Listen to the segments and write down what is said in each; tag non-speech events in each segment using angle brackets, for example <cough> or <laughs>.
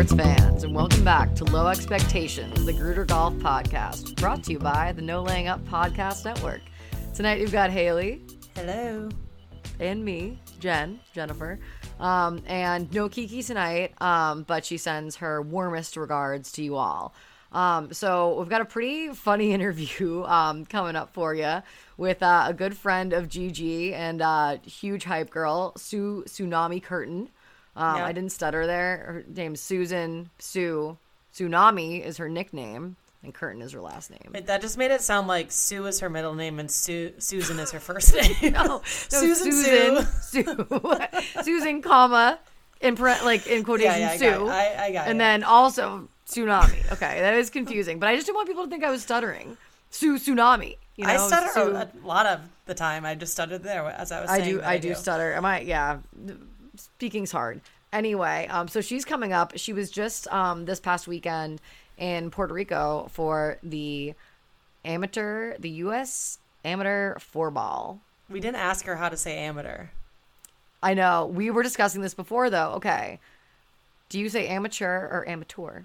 sports fans, and welcome back to Low Expectations, the Gruder Golf Podcast, brought to you by the No Laying Up Podcast Network. Tonight we've got Haley Hello. and me, Jen, Jennifer, um, and no Kiki tonight, um, but she sends her warmest regards to you all. Um, so we've got a pretty funny <laughs> interview um, coming up for you with uh, a good friend of Gigi and uh, huge hype girl, Sue Tsunami Curtin. Um, Yeah. I didn't stutter there. Her name's Susan Sue. Tsunami is her nickname, and Curtin is her last name. Wait, that just made it sound like Sue is her middle name and Sue, Susan is her first name. <laughs> No, no, Susan <laughs> Susan, Sue, Susan, <laughs> comma, in like in quotation, yeah, I Sue, got it. I- I got and it. then also tsunami. Okay, that is confusing, but I just didn't want people to think I was stuttering. Sue tsunami. You know, I stutter Sue- a, lot of the time. I just stuttered there as I was I saying. do. that I do stutter. Am I? Yeah. Speaking's hard. Anyway, um, so she's coming up. She was just um this past weekend in Puerto Rico for the amateur, the U.S. amateur four ball. We didn't ask her how to say amateur. I know. We were discussing this before, though. Okay. Do you say amateur or amateur?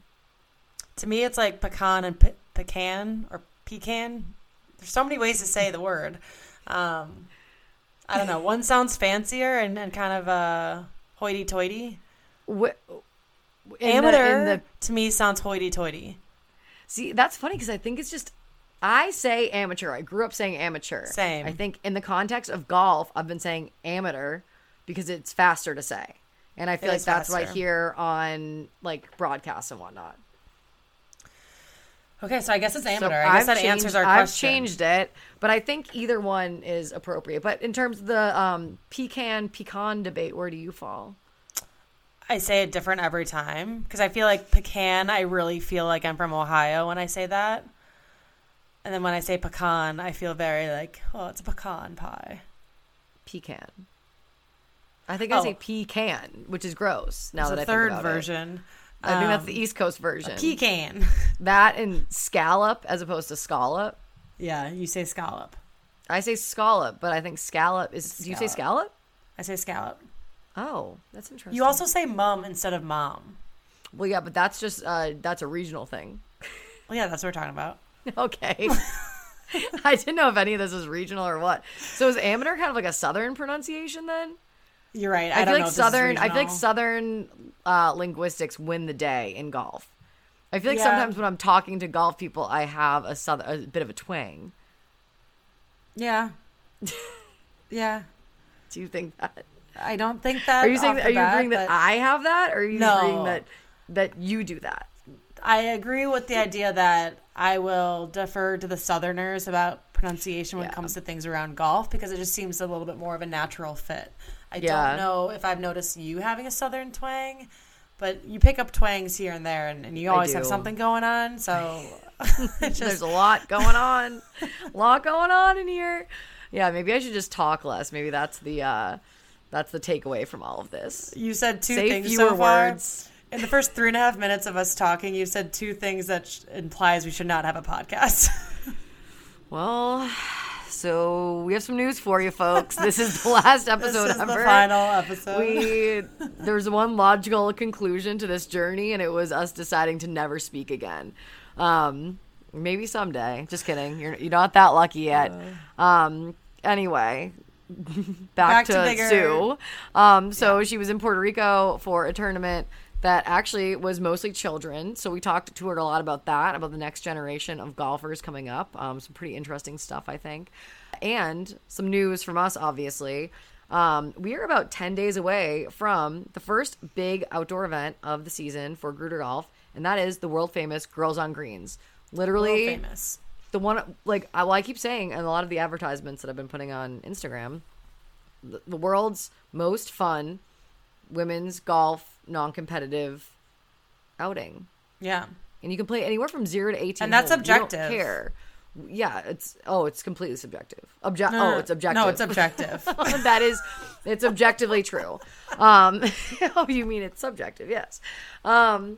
To me, it's like pecan and pe- pecan or pecan. There's so many ways to say the word. Um, I don't know. One sounds fancier and, and kind of uh, hoity-toity. The- Amateur in the- to me sounds hoity-toity. see, that's funny because I think it's just. I say amateur. I grew up saying amateur. Same. I think in the context of golf, I've been saying amateur because it's faster to say, and I feel It like that's what I hear on like broadcasts and whatnot. Okay, so I guess it's So amateur. I guess that changed, answers our I've question. changed it, but I think either one is appropriate. But in terms of the um, pecan pecan debate, where do you fall? I say it different every time because I feel like pecan, I really feel like I'm from Ohio when I say that. And then when I say pecan, I feel very like, oh, it's a pecan pie. pecan. I think I say Oh. pecan, which is gross. Now There's that I third think about it. I think that's Um, the East Coast version. pecan. <laughs> That and scallop as opposed to scallop. Yeah, you say scallop. I say scallop, but I think scallop is. Do you say scallop? I say scallop. Oh, that's interesting. You also say mum instead of mom. well, yeah, but that's just uh, that's a regional thing. Well, yeah, that's what we're talking about. <laughs> Okay. <laughs> I didn't know if any of this was regional or what. So is amateur kind of like a southern pronunciation then? You're right. I, I, feel like southern. I feel like southern uh, linguistics win the day in golf. I feel like Yeah. sometimes when I'm talking to golf people, I have a southern, a bit of a twang. Yeah. <laughs> yeah. Do you think that? I don't think that. Are you saying? That, are you agreeing that I have that, or are you No. agreeing that that you do that? I agree with the idea that I will defer to the Southerners about pronunciation when Yeah. it comes to things around golf because it just seems a little bit more of a natural fit. I Yeah. don't know if I've noticed you having a Southern twang, but you pick up twangs here and there, and, and you always have something going on. So it's <laughs> There's a <laughs> lot going on, a <laughs> lot going on in here. Yeah, maybe I should just talk less. Maybe that's the uh that's the takeaway from all of this. you said two Say things fewer so far. words. In the first three and a half minutes of us talking, you said two things that sh- implies we should not have a podcast. Well, so we have some news for you, folks. This is the last <laughs> this episode is ever. the final episode. we <laughs> there's one logical conclusion to this journey and it was us deciding to never speak again. Um maybe someday. Just kidding. You're, you're not that lucky yet. Um anyway <laughs> back, Back to, to sue. Um so she was in puerto rico for a tournament that actually was mostly children so we talked to her a lot about that about the next generation of golfers coming up um, some pretty interesting stuff i think and some news from us obviously um, we are about 10 days away from the first big outdoor event of the season for Gruder Golf, and that is the world famous Girls on Greens. Literally, World famous. the one, like, I, well, I keep saying in a lot of the advertisements that I've been putting on Instagram, the, the world's most fun women's golf non competitive outing. Yeah. And you can play anywhere from zero to 18. And that's holes. Objective. care. Yeah, it's, oh, it's completely subjective. Object, No, oh, it's objective. No, it's objective. <laughs> <laughs> that is it's objectively true um <laughs> oh you mean it's subjective yes um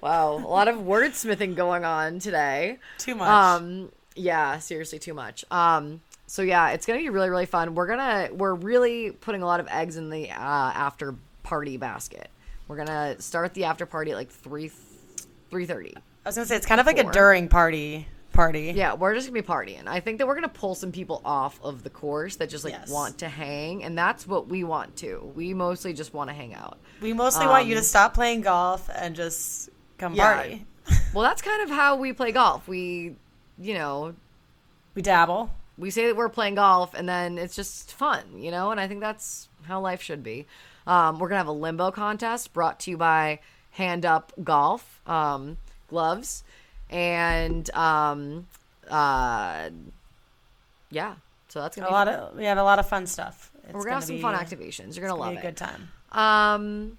wow a lot of wordsmithing going on today Too much. um yeah seriously too much um so yeah it's gonna be really really fun we're gonna we're really putting a lot of eggs in the uh after party basket We're gonna start the after party at like three three thirty. I was gonna say it's kind of like a during party party. Yeah, we're just gonna be partying. I think that we're gonna pull some people off of the course that just like Yes. want to hang, and that's what we want to. We mostly just want to hang out. We mostly want you Um, to stop playing golf and just come Yeah. party. <laughs> Well, that's kind of how we play golf. We, you know, We dabble. we say that we're playing golf and then it's just fun, you know, and I think that's how life should be. Um, we're gonna have a limbo contest brought to you by Hand Up Golf um, gloves, and um, uh, yeah, so that's gonna be A be lot fun. of we have a lot of fun stuff. It's we're gonna have some be- fun activations. You're gonna it's love be a it. good time. Um,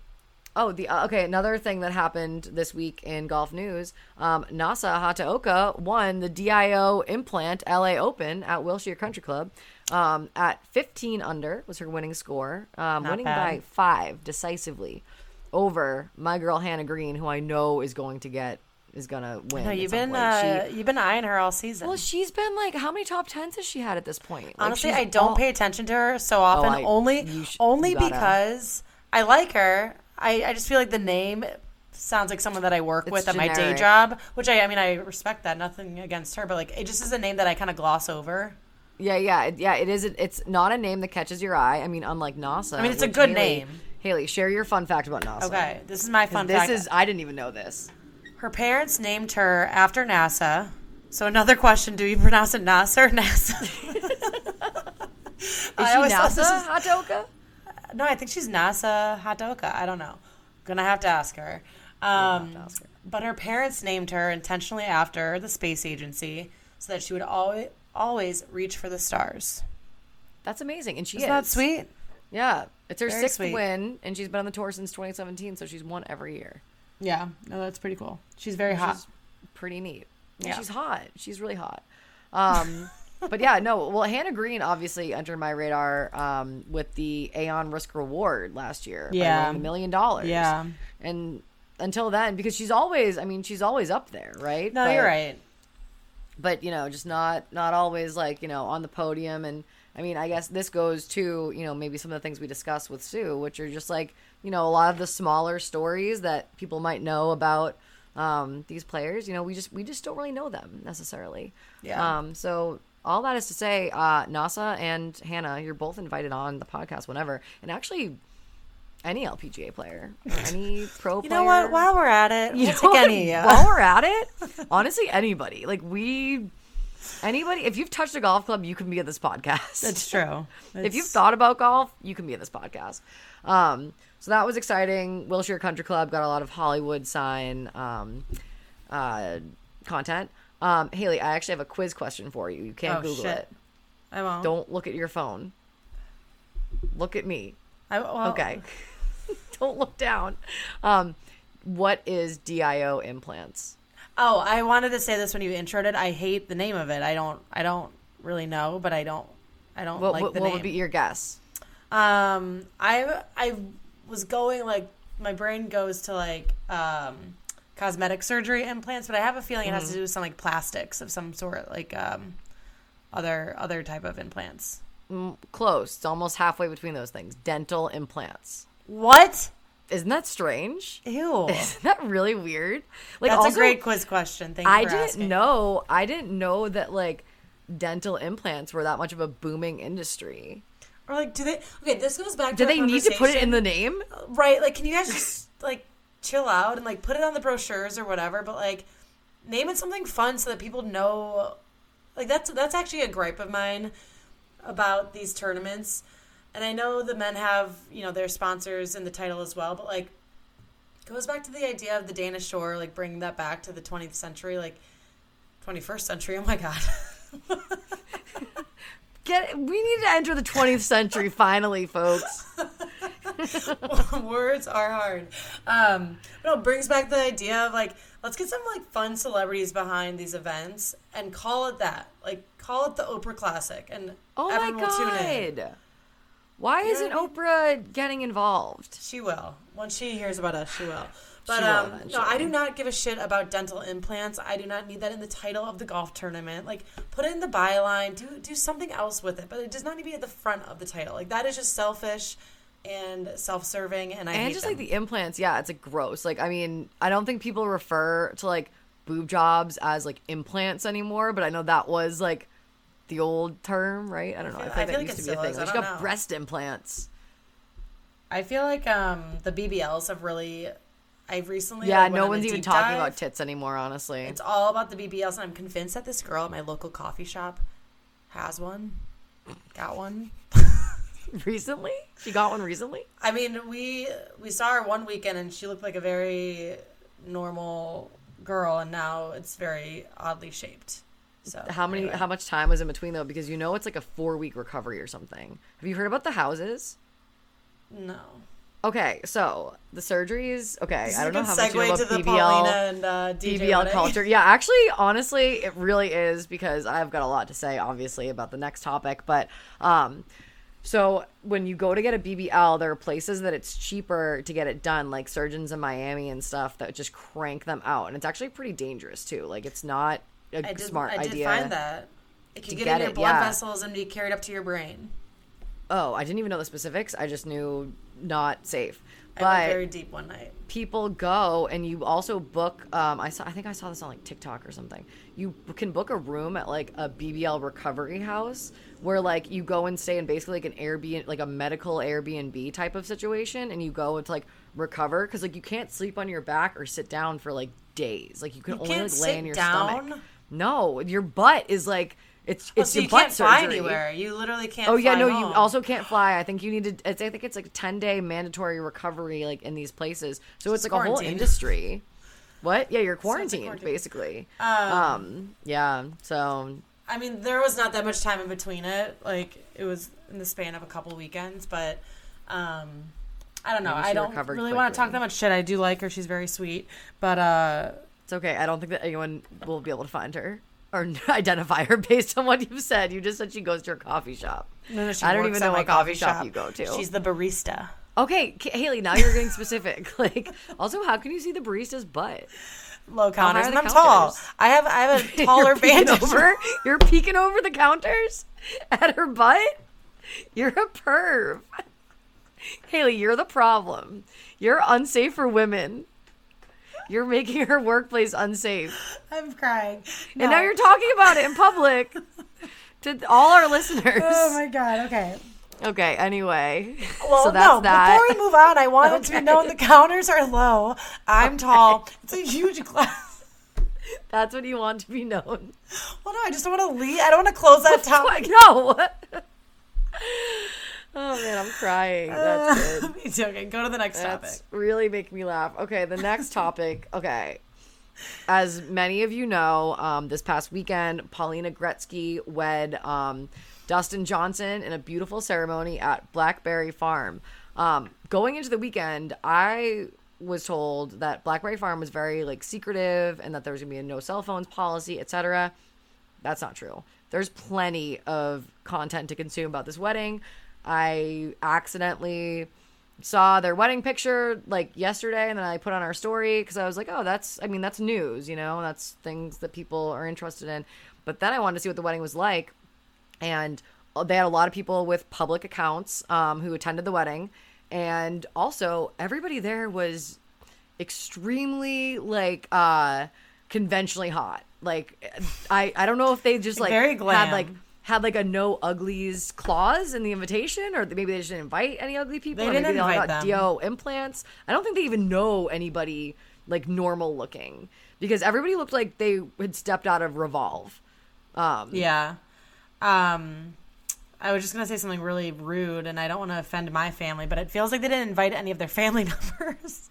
oh, the uh, okay. Another thing that happened this week in golf news: um, Nasa Hataoka won the DIO Implant LA Open at Wilshire Country Club. Um, at 15 under was her winning score, um, winning bad. by five decisively over my girl Hannah Green, who I know is going to get is gonna win. No, you've been uh, She- you've been eyeing her all season. well, she's been like, how many top tens has she had at this point? Like, Honestly, I don't all- pay attention to her so often. I- only sh- only because I like her. I, I just feel like the name sounds like someone that I work It's with at my day job. Which I I mean I respect that. Nothing against her, but like it just is a name that I kind of gloss over. Yeah, yeah, yeah. It is. It's not a name that catches your eye. I mean, unlike NASA. I mean, it's a good Haley- name. Haley, share your fun fact about NASA. Okay, this is my fun fact. this fact. is. I didn't even know this. Her parents named her after NASA. So another question: Do you pronounce it NASA or NASA? <laughs> Is I she NASA is- Hatoka? No, I think she's NASA Hatoka. I don't know. Gonna have to ask her. Um, to ask her. But her parents named her intentionally after the space agency so that she would always always reach for the stars. That's amazing, and she Isn't is that sweet? Yeah, it's her Very sixth sweet. win, and she's been on the tour since 2017, so she's won every year. Yeah. No, that's pretty cool. She's very hot. She's pretty neat. And Yeah. she's hot. She's really hot. Um, <laughs> but yeah, no. Well, Hannah Green obviously entered my radar um, with the Aon Risk Reward last year. Yeah. the million dollars. Yeah. and until then, because she's always, I mean, she's always up there, right? No, But- you're right. But you know, just not not always like you know on the podium. And I mean, I guess this goes to you know maybe some of the things we discussed with Sue, which are just like you know a lot of the smaller stories that people might know about um, these players. You know, we just we just don't really know them necessarily. Yeah. Um, so all that is to say, uh, NASA and Hannah, you're both invited on the podcast whenever, and actually. Any LPGA player, or <laughs> any pro player. You know what? While we're at it, You we'll know take what? any. While we're at it, <laughs> honestly, anybody. Like we, anybody. If you've touched a golf club, you can be at this podcast. That's true. <laughs> if you've thought about golf, you can be at this podcast. Um, so that was exciting. Wilshire Country Club got a lot of Hollywood sign um, uh, content. Um, Haley, I actually have a quiz question for you. You can't Oh, Google shit. it. I won't. Don't look at your phone. Look at me. I, well, Okay. <laughs> Don't look down. Um, what is DIO implants? Oh, I wanted to say this when you introed it. I hate the name of it. I don't. I don't really know, but I don't. I don't What, like what, the what name. would be your guess? Um, I I was going like my brain goes to like um, cosmetic surgery implants, but I have a feeling it has Mm-hmm. to do with some like plastics of some sort, like um, other other type of implants. Mm, Close. It's almost halfway between those things. Dental implants. What? Isn't that strange? Ew. <laughs> Isn't that really weird? Like That's also, a great quiz question. Thank you I didn't asking. know. I didn't know that like dental implants were that much of a booming industry. Or like, do they? Okay, this goes back. To Do they need to put it in the name? Uh, right? Like, can you guys just <laughs> like chill out and like put it on the brochures or whatever? But like, name it something fun so that people know. Like that's that's actually a gripe of mine about these tournaments. And I know the men have you know their sponsors in the title as well, but like it goes back to the idea of the Dinah Shore, like bringing that back to the 20th century, like 21st century. Oh my god. <laughs> Get. We need to enter the 20th century finally, folks. <laughs> Words are hard. Um, no, it brings back the idea of like, let's get some like fun celebrities behind these events and call it that. Like, call it the Oprah Classic, and Oh my everyone will tune in. Why isn't Oprah getting involved? She will. Once she hears about us, she will. But She will um, no, eventually. I do not give a shit about dental implants. I do not need that in the title of the golf tournament. Like, put it in the byline. Do do something else with it, but it does not need to be at the front of the title. Like that is just selfish. and self-serving, and I and hate just them. like the implants yeah it's like gross like i mean i don't think people refer to like boob jobs as like implants anymore but i know that was like the old term right i don't know i feel- feel I feel that like used to be a thing like she got know. breast implants I feel like um the BBLs have really. I've recently yeah like, no on one's even talking dive. about tits anymore honestly It's all about the BBLs, and I'm convinced that this girl at my local coffee shop has one, got one. <laughs> recently she got one recently I mean, we we saw her one weekend, and she looked like a very normal girl, and now it's very oddly shaped. So how many anyway. how much time was in between though because you know it's like a four week recovery or something have you heard about the houses No. okay so the surgeries okay This i don't know how much you know about the bbl Paulina and uh, wedding. culture. Yeah, actually, honestly, it really is because I've got a lot to say, obviously, about the next topic. But um, so when you go to get a BBL, there are places that it's cheaper to get it done, like surgeons in Miami and stuff that just crank them out, and it's actually pretty dangerous too. Like it's not a I did, smart I did idea. find that. It can get, get in your it, blood yeah. vessels and be carried up to your brain. Oh, I didn't even know the specifics. I just knew not safe. I went very deep one night. people go and you also book um i saw i think i saw this on like tiktok or something you can book a room at like a bbl recovery house where like you go and stay in basically like an airbnb like a medical airbnb type of situation and you go and to like recover because like you can't sleep on your back or sit down for like days like you can You only like lay in your down? stomach no your butt is like it's Oh, it's so your you butt can't fly surgery. anywhere. You literally can't. Oh yeah, fly no, you also can't fly. I think you need to. It's, I think it's like a ten day mandatory recovery, like in these places. So it's like a whole industry. What? Yeah, you're quarantined, quarantine. basically. Um, Um, yeah. So I mean, there was not that much time in between it. Like it was in the span of a couple weekends, but um, I don't know. I don't really want to talk that much shit. I do like her; she's very sweet, but uh, okay. I don't think that anyone will be able to find her or <laughs> identify her based on what you've said. You just said she goes to her coffee shop. no, no, she I don't even know what coffee shop you go to. She's the barista. Okay, Haley. Now you're getting specific. <laughs> like, also, how can you see the barista's butt? Low counters, and I'm tall. I have I have a <laughs> taller vantage. over. You're peeking over the counters at her butt. You're a perv. Haley, you're the problem. You're unsafe for women. You're making her workplace unsafe. I'm crying. And now you're talking about it in public <laughs> to all our listeners. Oh my god. Okay. Okay, anyway. Well, so that's no. that. Before we move on, I want it to be known the counters are low. I'm tall. It's a huge glass. That's what you want to be known. Well, no, I just don't want to leave. I don't want to close that topic. No. <laughs> oh man, I'm crying. <laughs> That's good. <laughs> Me too. Okay, go to the next topic. That's really making me laugh. Okay, the next <laughs> topic. Okay. As many of you know, um, this past weekend, Paulina Gretzky wed um, Dustin Johnson in a beautiful ceremony at Blackberry Farm. Um, going into the weekend, I was told that Blackberry Farm was very like secretive and that there was gonna be a no cell phones policy, etc. That's not true. There's plenty of content to consume about this wedding. I accidentally saw their wedding picture like yesterday and then I put on our story because I was like, oh, that's, I mean, that's news, you know, that's things that people are interested in. But then I wanted to see what the wedding was like. And they had a lot of people with public accounts um, who attended the wedding. And also, everybody there was extremely like uh conventionally hot. Like I I don't know if they just like Very glam. had like had like a no uglies clause in the invitation, or maybe they just didn't invite any ugly people. They didn't maybe they all invite got them. DIO implants. I don't think they even know anybody like normal looking because everybody looked like they had stepped out of Revolve. Um, Yeah. Um, I was just gonna say something really rude, and I don't want to offend my family, but it feels like they didn't invite any of their family <laughs> members.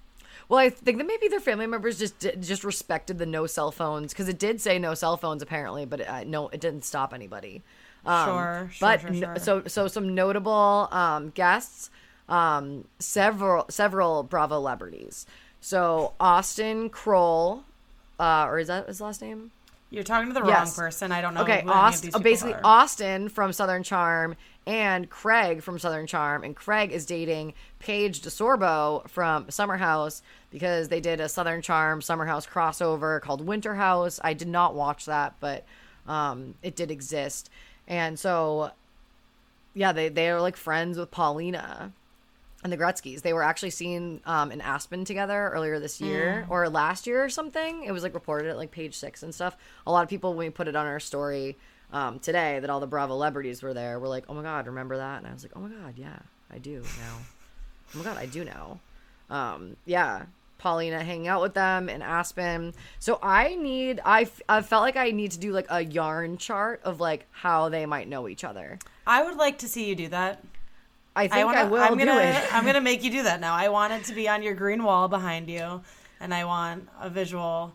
Well, I think that maybe their family members just just respected the no cell phones because it did say no cell phones apparently, but it, uh, no, it didn't stop anybody. Um, Sure, sure, but sure, sure. so so some notable um, guests, um, several several Bravo celebrities. So Austen Kroll, uh, or is that his last name? You're talking to the Yes. wrong person. I don't know. Okay, who any of Austen, basically are. Austen from Southern Charm and Craig from Southern Charm, and Craig is dating Paige DeSorbo from Summer House because they did a Southern Charm Summer House crossover called Winter House. I did not watch that, but um, it did exist, and so yeah, they they are like friends with Paulina. and the Gretzkys. They were actually seen um, in Aspen together earlier this year or last year or something. It was like reported at like page six and stuff. A lot of people, when we put it on our story um, today, that all the Bravo celebrities were there, were like, "Oh my god, remember that?" And I was like, "Oh my god, yeah, I do now. oh my god, I do now." Um, yeah, Paulina hanging out with them in Aspen. So I need, I, f- I felt like I need to do like a yarn chart of like how they might know each other. I would like to see you do that. I think I, wanna, will I'm gonna, do it. I'm gonna <laughs> make you do that now. I want it to be on your green wall behind you, and I want a visual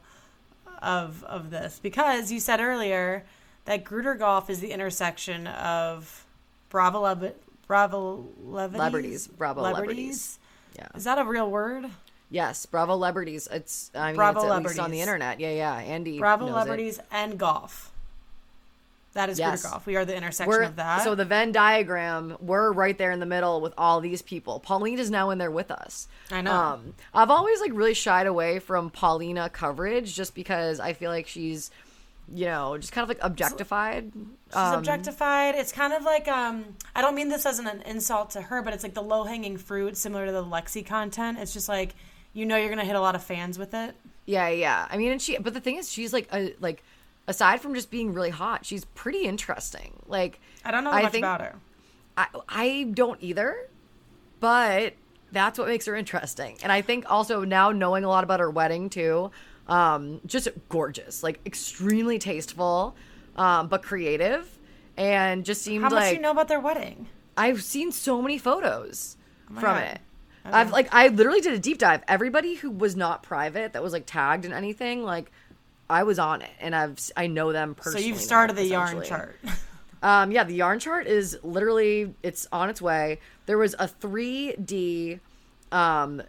of of this because you said earlier that Gruder Golf is the intersection of Bravo Leb- Bravo Levities? Celebrities. Bravo Lebrities? celebrities. Yeah. Is that a real word? Yes, Bravo celebrities. It's I mean Bravo it's least on the internet. Yeah, yeah. Andy. Bravo it. Celebrities and golf. That is Yes. Golf. We are the intersection We're, of that. so the Venn diagram, we're right there in the middle with all these people. Pauline is now in there with us. I know. Um, I've always like really shied away from Paulina coverage just because I feel like she's, you know, just kind of like objectified. She's Um, objectified. It's kind of like um I don't mean this as an insult to her, but it's like the low hanging fruit, similar to the Lexi content. It's just like you know you're gonna hit a lot of fans with it. Yeah, yeah. I mean, and she, but the thing is, she's like a like. Aside from just being really hot, she's pretty interesting. Like I don't know I much think- about her. I I don't either, but that's what makes her interesting. And I think also now knowing a lot about her wedding too, um, just gorgeous, like extremely tasteful, um, but creative, and just seemed How much like do you know about their wedding? I've seen so many photos my from God. it. I've like I literally did a deep dive. Everybody who was not private that was like tagged in anything, like I was on it, and I've I know them personally. So you've now, started the yarn chart. <laughs> <laughs> Um, yeah, the yarn chart is literally it's on its way. There was a 3D um,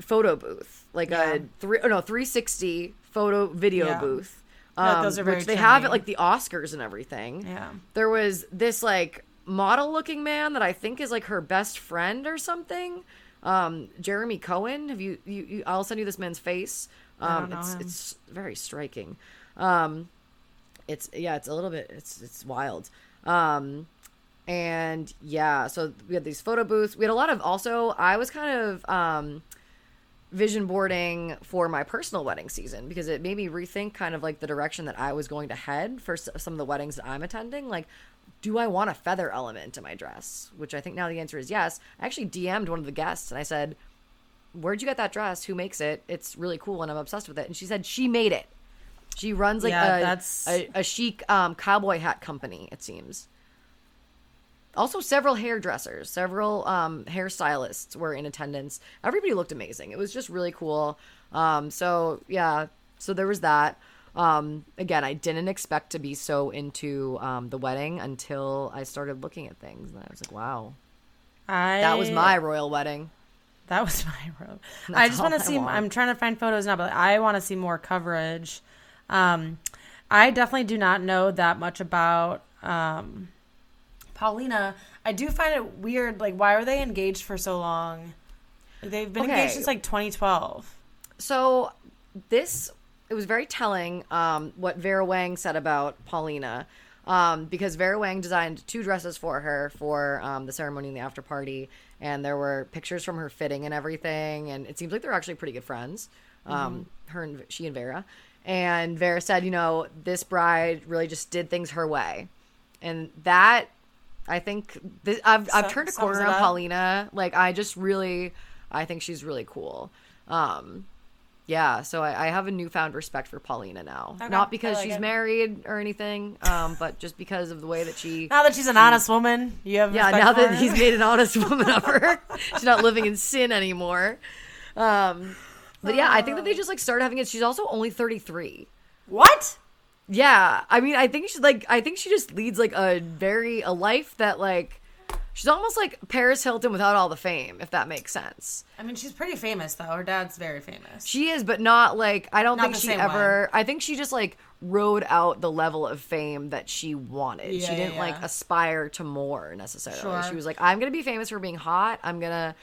photo booth, like Yeah. a three oh no 360 photo video Yeah. booth. Um, those are very which they have trendy. at like the Oscars and everything. yeah. There was this like model looking man that I think is like her best friend or something. Um, Jeremy Cohen. Have you, you, you I'll send you this man's face. Um, it's him. it's very striking. Um, it's yeah, it's a little bit it's it's wild. Um, and yeah, so we had these photo booths. We had a lot of also. I was kind of um vision boarding for my personal wedding season because it made me rethink kind of like the direction that I was going to head for some of the weddings that I'm attending. Like, do I want a feather element to my dress? Which I think now the answer is yes. I actually DM'd one of the guests and I said, Where'd you get that dress? Who makes it? It's really cool and I'm obsessed with it. And she said she made it. She runs like Yeah, a, that's- a, a chic um, cowboy hat company, it seems. Also, several hairdressers, several um, hairstylists were in attendance. Everybody looked amazing. It was just really cool. Um, so yeah, so there was that. Um, again, I didn't expect to be so into um, the wedding until I started looking at things, and I was like, wow, I that was my royal wedding. That was <laughs> my robe. I just want to see. want. I'm trying to find photos now, but I want to see more coverage. Um, I definitely do not know that much about um, Paulina. I do find it weird. Like, why are they engaged for so long? They've been Okay. engaged since like 2012. So this it was very telling um, what Vera Wang said about Paulina. Um, because Vera Wang designed two dresses for her for um, the ceremony and the after party, and there were pictures from her fitting and everything, and it seems like they're actually pretty good friends. Um, Her and she and Vera, and Vera said, you know, this bride really just did things her way, and that I think this, I've I've turned a corner on. Paulina. Like I just really, I think she's really cool. Um, yeah, so I, I have a newfound respect for Paulina now. Okay, Not because like she's it. married or anything, um, <laughs> but just because of the way that she. Now that she's an honest woman, you have Yeah, Yeah, now that her? he's made an honest <laughs> woman of her, she's not living in sin anymore. Um, but yeah, I think that they just like started having it. She's also only thirty three. what? Yeah, I mean, I think she's like, I think she just leads like a very a life that like, she's almost like Paris Hilton without all the fame, if that makes sense. I mean, she's pretty famous though. Her dad's very famous. She is, but not like I don't Not think she ever. I think she just like rode out the level of fame that she wanted. Yeah, she didn't yeah, like aspire to more necessarily. Sure. She was like, I'm gonna be famous for being hot. I'm gonna,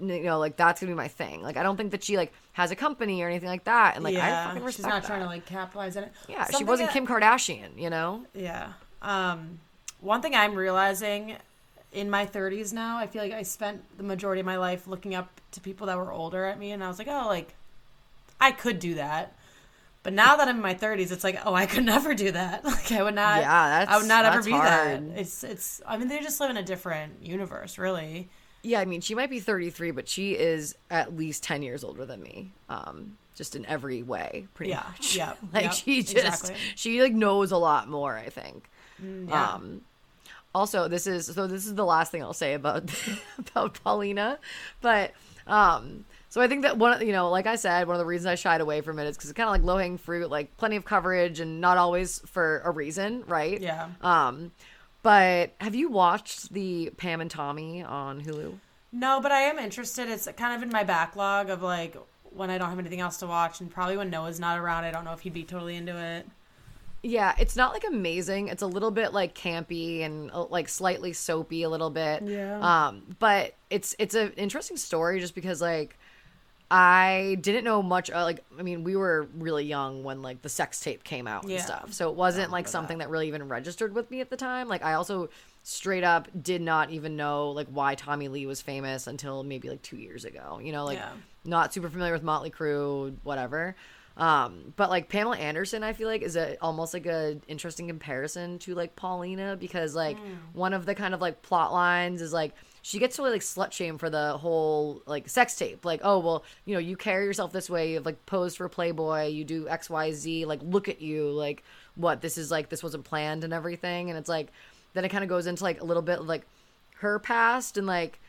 you know, like that's gonna be my thing. Like I don't think that she like has a company or anything like that. And like I fucking respect she's not that. trying to like capitalize on it. yeah, she wasn't that- Kim Kardashian. You know. Yeah. Um, one thing I'm realizing in my 30s now. I feel like I spent the majority of my life looking up to people that were older at me, and I was like, oh, like I could do that. But now that I'm in my 30s, it's like, oh, I could <laughs> never do that. <laughs> Like I would not. Yeah, I would not ever be hard. that. It's it's. I mean, they just live in a different universe, really. Yeah, I mean, she might be 33, but she is at least 10 years older than me. Um, just in every way, pretty Yeah, much. yeah, <laughs> like yep, she just exactly. she like knows a lot more, I think. yeah. Um also this is so this is the last thing I'll say about <laughs> about Paulina, but um so I think that one of you know, like I said, one of the reasons I shied away from it is because it's kind of like low hanging fruit, like plenty of coverage and not always for a reason, right? Yeah. Um, but have you watched the Pam and Tommy on Hulu? No, but I am interested. It's kind of in my backlog of like when I don't have anything else to watch, and probably when Noah's not around, I don't know if he'd be totally into it. Yeah, it's not like amazing. It's a little bit like campy and uh, like slightly soapy a little bit. Yeah. Um, but it's it's an interesting story just because like I didn't know much. Uh, like I mean, we were really young when like the sex tape came out and Yeah. stuff, so it wasn't like something that. that really even registered with me at the time. Like I also straight up did not even know like why Tommy Lee was famous until maybe like two years ago. You know, like Yeah. not super familiar with Motley Crue, whatever. Um, but like Pamela Anderson, I feel like is a almost like a interesting comparison to like Paulina because like one of the kind of like plot lines is like she gets totally like slut shame for the whole like sex tape. Like, oh well, you know, you carry yourself this way, you have like posed for Playboy, you do X, Y, Z, like look at you, like what this is like this wasn't planned and everything. And it's like then it kind of goes into like a little bit of like her past and like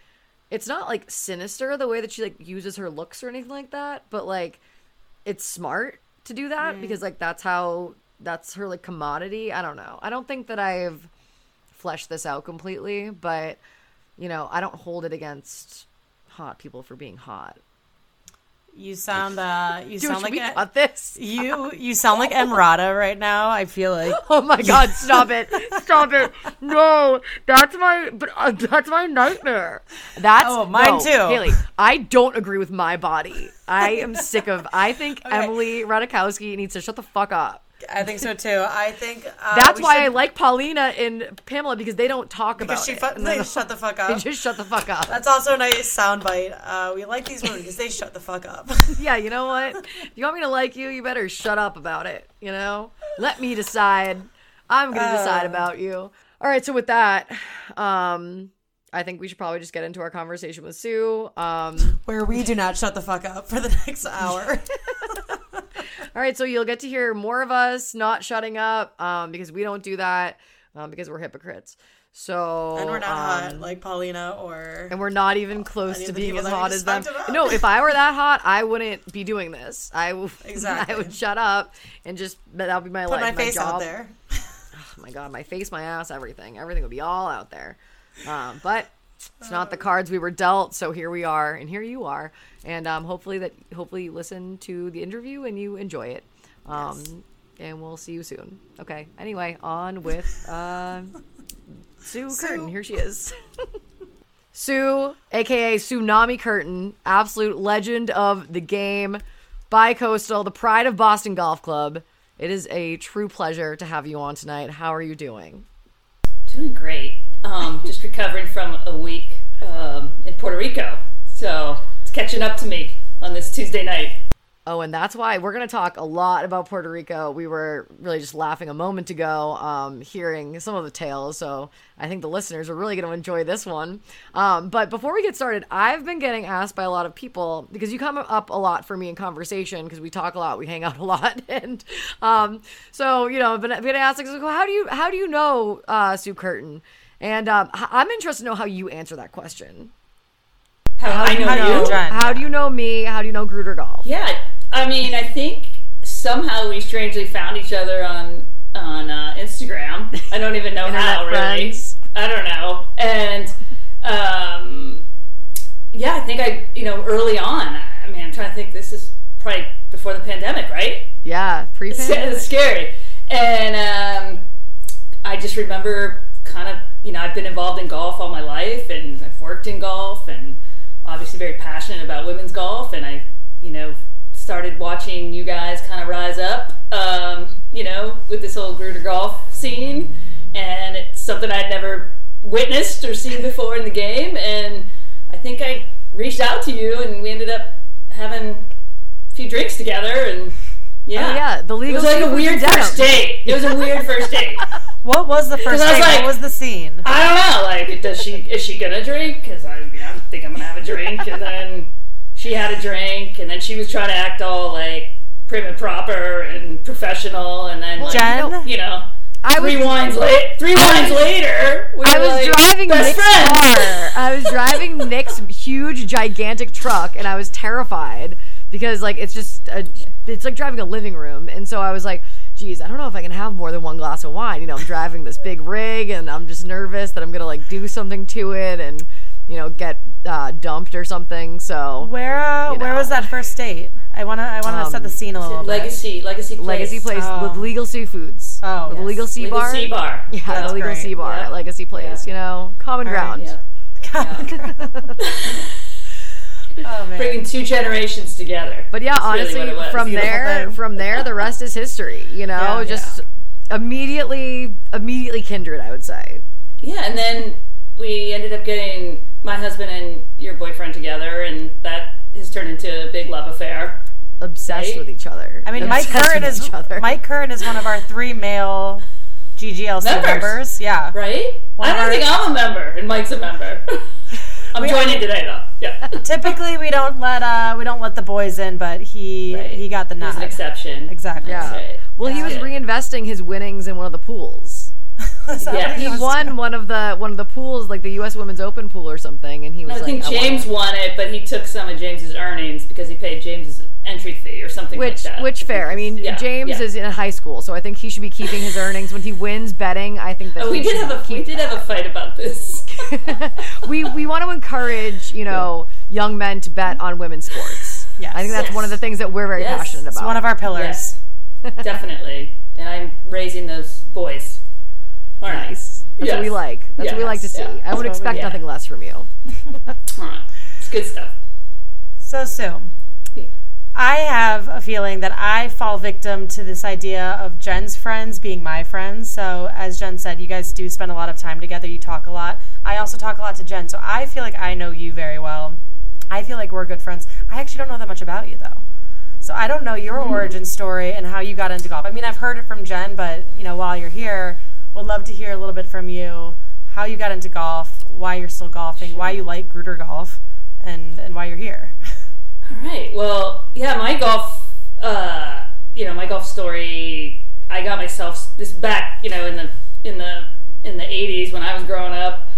it's not like sinister the way that she like uses her looks or anything like that, but like it's smart to do that mm. because like that's how that's her like commodity. I don't know. I don't think that I've fleshed this out completely, but you know, I don't hold it against hot people for being hot. You sound uh you Dude, sound like we a- this? you you sound like Emrata right now. I feel like <laughs> Oh my god, stop it. Stop it. No, that's my but uh, that's my nightmare. That's Oh, mine no, too. Haley, I don't agree with my body. I am sick of I think <laughs> Okay. Emily Ratajkowski needs to shut the fuck up. I think so too. I think uh, That's why I like Paulina and Pamela because they don't talk because about she it. fu- And they shut the fuck up. they just shut the fuck up. That's also a nice soundbite. Uh, we like these women because they shut the fuck up. <laughs> yeah, you know what? If you want me to like you, you better shut up about it. You know, let me decide. I'm gonna decide Uh. about you. All right. So with that, um, I think we should probably just get into our conversation with Sue. Um, Where we do not shut the fuck up for the next hour. <laughs> all right. So you'll get to hear more of us not shutting up, um, because we don't do that, um, because we're hypocrites. So and we're not hot um, like Paulina or and we're not even close to being as hot as them. No, if I were that hot, I wouldn't be doing this. I w- Exactly. <laughs> I would shut up and just that would be my put life. my face job. out there. <laughs> Oh my god, my face, my ass, everything, everything would be all out there. Um, but it's not the cards we were dealt, so here we are, and here you are, and um, hopefully that hopefully you listen to the interview and you enjoy it. Um, Yes. And we'll see you soon. Okay. Anyway, on with uh, Sue Curtin. Here she is. <laughs> Sue, aka Tsunami Curtin, absolute legend of the game, bi-coastal, the pride of Boston Golf Club. It is a true pleasure to have you on tonight. How are you doing? Doing great. Um, <laughs> just recovering from a week um, in Puerto Rico. So it's catching up to me on this Tuesday night. Oh, and that's why we're going to talk a lot about Puerto Rico. We were really just laughing a moment ago, um, hearing some of the tales. So I think the listeners are really going to enjoy this one. Um, but before we get started, I've been getting asked by a lot of people because you come up a lot for me in conversation because we talk a lot, we hang out <laughs> a lot, and um, so you know, I've been, been asked like, well, how do you how do you know uh, Sue Curtin? And um, h- I'm interested to know how you answer that question. How, I know how do you. you How do you know me? How do you know Gruder Golf? Yeah, I mean, I think somehow we strangely found each other on on uh, Instagram. I don't even know <laughs> Internet how. Really, friends. I don't know. And um, yeah, I think I, you know, early on. I mean, I'm trying to think. This is probably before the pandemic, right? Yeah, pre pandemic. It's <laughs> scary. And um, I just remember kind of, you know, I've been involved in golf all my life and I've worked in golf and obviously very passionate about women's golf. And I, you know, started watching you guys kind of rise up, um, you know, with this whole Gruder golf scene. And it's something I'd never witnessed or seen before in the game, and I think I reached out to you, and we ended up having a few drinks together, and yeah, Oh, yeah, the It legal was like a weird first date. It was a weird first date. <laughs> What was the first was date? like- what was the scene? I don't know. Like, does she is she gonna drink? Because I, I think I'm gonna have a drink, and then she had a drink, and then she was trying to act all like prim and proper and professional, and then like, Jen? you know, I was three wines late, three wines later, we I was like, driving Nick's friends. car. I was driving <laughs> Nick's huge, gigantic truck, and I was terrified because like it's just a, it's like driving a living room, and so I was like, "Geez, I don't know if I can have more than one glass of wine." You know, I'm driving this big rig, and I'm just nervous that I'm gonna like do something to it, and you know, get uh, dumped or something. So Where uh, You where was that first date? I wanna I wanna Um, set the scene a little bit. Legacy, legacy, place. Legacy Place Oh. with Legal Seafoods. Oh, with yes. Legal Sea Legal Bar. Sea Bar. Yeah, That's the Legal great. Sea Bar Yeah. at Legacy Place. Yeah. You know, common All right, ground. Yeah. <laughs> <laughs> <laughs> Oh man. Bringing two generations together. But yeah, That's honestly, what it was. from Beautiful there, thing. from there, the rest is history. You know, Yeah. just immediately, immediately kindred. I would say. Yeah, and then we ended up getting my husband and your boyfriend together, and that has turned into a big love affair. Obsessed Right? with each other. I mean, Mike Obsessed Curran is each other. Mike Curran is one of our three male GGLC Members. members. Yeah. Right? One I don't our- think I'm a member, and Mike's a member. <laughs> I'm We- joining today, though. Yeah. <laughs> Typically, we don't let uh we don't let the boys in, but he Right. he got the There's nod. an exception. Exactly. Yeah. That's right. Well, he was reinvesting his winnings in one of the pools. <laughs> Yeah, he He was- won one of the one of the pools, like the U.S. Women's Open pool or something, and he was I like, think I James wanna- won it, but he took some of James's earnings because he paid James's entry fee or something Which, like that. which fair. I mean, Yeah, James yeah. is in high school, so I think he should be keeping his earnings when he wins betting. I think that Oh, he we did have a we keep did have a fight about this. <laughs> we we want to encourage you know young men to bet on women's sports. Yes. I think that's Yes. one of the things that we're very Yes. passionate about. It's one of our pillars. <laughs> Definitely, and I'm raising those boys. All right. nice. That's what we like. That's what we like to see. Yeah. I would That's what we- expect yeah. nothing less from you. <laughs> All right. It's good stuff. So Sue, Yeah. I have a feeling that I fall victim to this idea of Jen's friends being my friends. So, as Jen said, you guys do spend a lot of time together. You talk a lot. I also talk a lot to Jen. So, I feel like I know you very well. I feel like we're good friends. I actually don't know that much about you, though. So, I don't know your hmm. origin story and how you got into golf. I mean, I've heard it from Jen, but, you know, while you're here, would love to hear a little bit from you how you got into golf, why you're still golfing, why you like Gruder Golf, and, and why you're here. All right. Well, yeah, my golf, uh, you know, my golf story. I got myself this back, you know, in the in the in the '80s when I was growing up.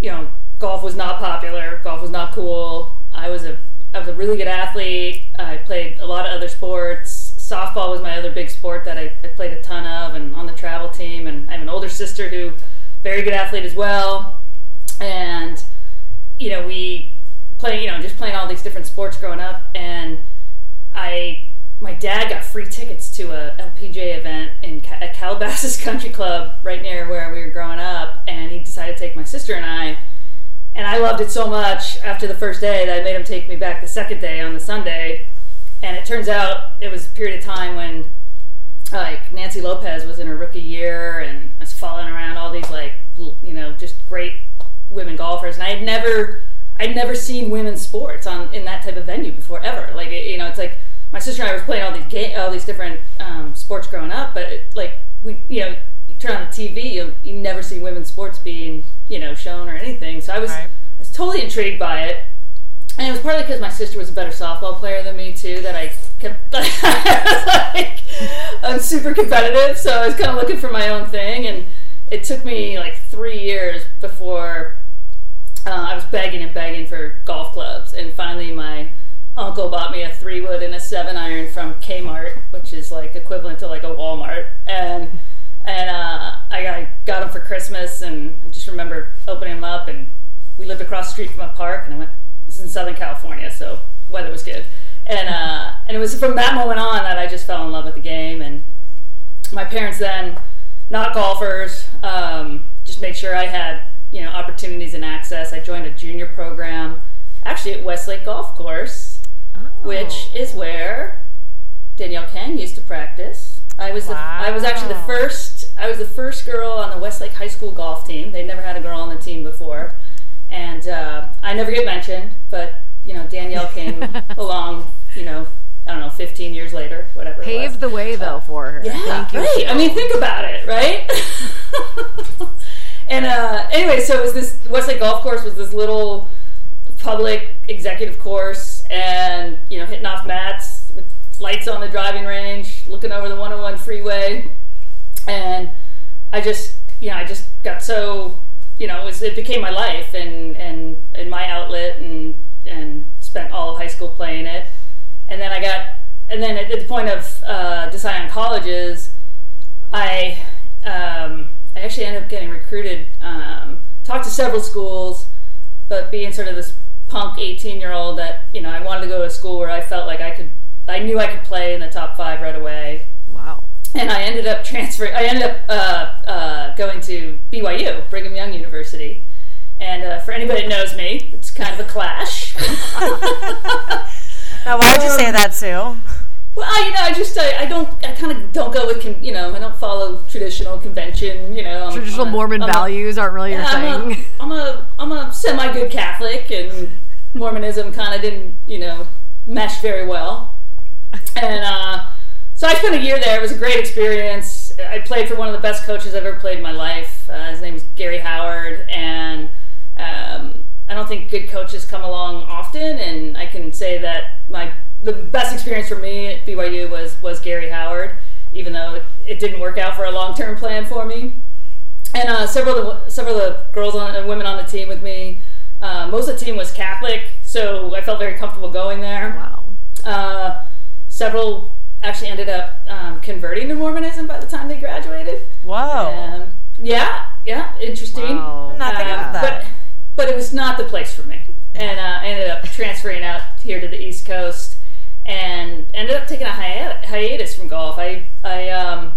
You know, golf was not popular. Golf was not cool. I was a I was a really good athlete. I played a lot of other sports. Softball was my other big sport that I, I played a ton of, and on the travel team. And I have an older sister who, very good athlete as well. And you know, we play, you know, just playing all these different sports growing up, and I, my dad got free tickets to a LPGA event in at Calabasas <laughs> Country Club right near where we were growing up, and he decided to take my sister and I, and I loved it so much after the first day that I made him take me back the second day on the Sunday, and it turns out it was a period of time when like Nancy Lopez was in her rookie year and I was following around all these like you know just great women golfers and I had never I'd never seen women's sports on in that type of venue before ever like it, you know it's like my sister and I was playing all these ga- all these different um, sports growing up but it, like we you know you turn on the TV you, you never see women's sports being you know shown or anything so I was Right. I was totally intrigued by it and it was partly because my sister was a better softball player than me too. That I kept <laughs> like I'm super competitive, so I was kind of looking for my own thing. And it took me like three years before uh, I was begging and begging for golf clubs, and finally my uncle bought me a three wood and a seven iron from Kmart, which is like equivalent to like a Walmart, and and uh, I, I got them for Christmas, and I just remember opening them up, and we lived across the street from a park, and I went, this is in Southern California, so weather was good, and uh, and it was from that moment on that I just fell in love with the game, and my parents then, not golfers, um, just made sure I had you know opportunities and access. I joined a junior program, actually at Westlake Golf Course, which is where Danielle Kang used to practice. I was the, I was actually the first I was the first girl on the Westlake High School golf team. They'd never had a girl on the team before, and uh, I never get mentioned. But you know, Danielle came <laughs> along. You know, I don't know, 15 years later, whatever. Paved the way though for her. Yeah, Thank you. right. I mean, think about it, right? <laughs> and uh, anyway, so it was this Westlake Golf Course was this little public executive course, and you know, hitting off mats with lights on the driving range, looking over the 101 freeway, and I just, you know, I just got so, you know, it, was, it became my life and and and my outlet, and and spent all of high school playing it, and then I got, and then at, the point of uh, deciding on colleges, I um, I actually ended up getting recruited. Um, talked to several schools, but being sort of this punk eighteen year old that you know I wanted to go to a school where I felt like I could, I knew I could play in the top five right away, Wow. and I ended up transferring. I ended up uh, uh, going to BYU, Brigham Young University. And uh, for anybody that knows me, it's kind of a clash. <laughs> Now, why'd you say that, Sue? Well, you know, I just I, I don't I kind of don't go with con- you know I don't follow traditional convention. You know, I'm, Traditional I'm a- Mormon I'm a- values aren't really your yeah, I'm thing. a, <laughs> I'm a I'm a semi good Catholic, and Mormonism kind of didn't you know mesh very well. And uh, so I spent a year there. It was a great experience. I played for one of the best coaches I've ever played in my life. Uh, his name is Gary Howard, and um, I don't think good coaches come along often. And I can say that my the best experience for me at BYU was was Gary Howard, even though it, it didn't work out for a long term plan for me and uh, several of the, several of the girls on, and women on the team with me. Uh, most of the team was Catholic, so I felt very comfortable going there. wow. Uh, several actually ended up um, converting to Mormonism by the time they graduated. Wow. Um, yeah, yeah, interesting. Wow. Not thinking Um, of that. But but it was not the place for me, and uh, I ended up transferring out here to the East Coast, and ended up taking a hiat- hiatus from golf. I I um,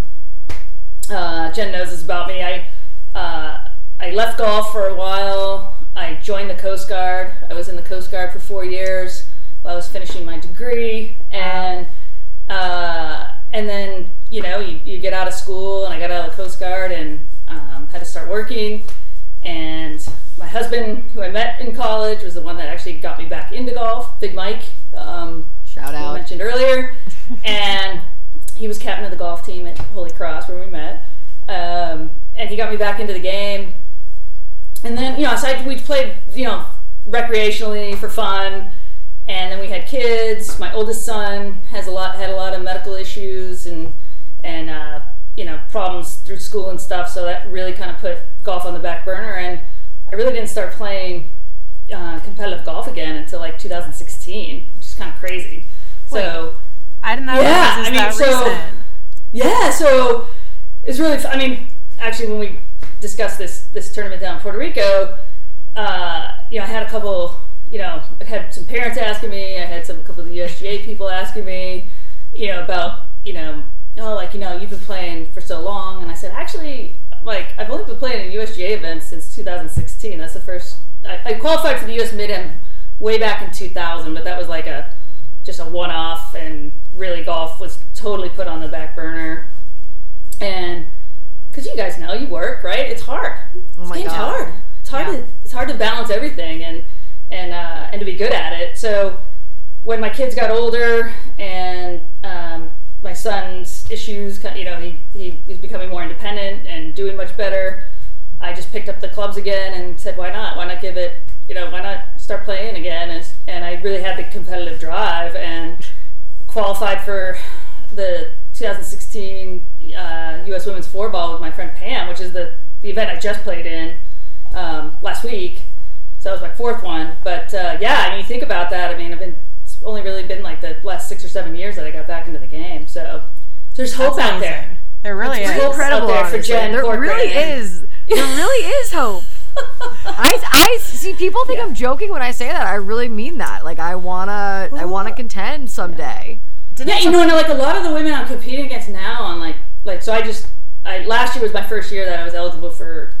uh, Jen knows this about me. I uh, I left golf for a while. I joined the Coast Guard. I was in the Coast Guard for four years while I was finishing my degree, and uh, and then you know you, you get out of school, and I got out of the Coast Guard and um, had to start working. And my husband, who I met in college, was the one that actually got me back into golf. Big Mike. Um, Shout out. mentioned earlier, and he was captain of the golf team at Holy Cross where we met, um, and he got me back into the game. And then you know, so I, we played you know recreationally for fun, and then we had kids. My oldest son has a lot had a lot of medical issues and and uh, you know problems through school and stuff. So that really kind of put golf on the back burner, and I really didn't start playing uh, competitive golf again until like 2016, which is kind of crazy. So I didn't know Yeah, I mean, so- recent. yeah, so it's really. I mean, actually, when we discussed this this tournament down in Puerto Rico, uh, you know, I had a couple. You know, I had some parents asking me. I had some a couple of the USGA people asking me. You know about you know oh like you know you've been playing for so long, and I said actually like I've only been playing in USGA events since 2016. That's the first I, I qualified for the US Mid Am way back in 2000, but that was like a just a one off, and really golf was totally put on the back burner. And because you guys know you work, right? It's hard. Oh this my game's God. hard. It's hard Yeah. to it's hard to balance everything and and uh, and to be good at it. So when my kids got older and um, my son's issues, you know, he, he was becoming more independent and doing much better. I just picked up the clubs again and said, why not? Why not give it, you know, why not start playing again? And, and I really had the competitive drive and qualified for the 2016 uh, U.S. Women's Four Ball with my friend Pam, which is the, the event I just played in um, last week. So that was my fourth one. But uh, yeah, I mean, you think about that. I mean, I've been it's only really been like the last six or seven years that I got back into the game. So there's hope That's out there. amazing. There really It's is. Incredible, out there for. Jen There really is. There really is hope. I, I see people think I'm joking when I say that. I really mean that. Like I wanna I wanna contend someday. Didn't Yeah, you know, and like a lot of the women I'm competing against now on like like so I just I last year was my first year that I was eligible for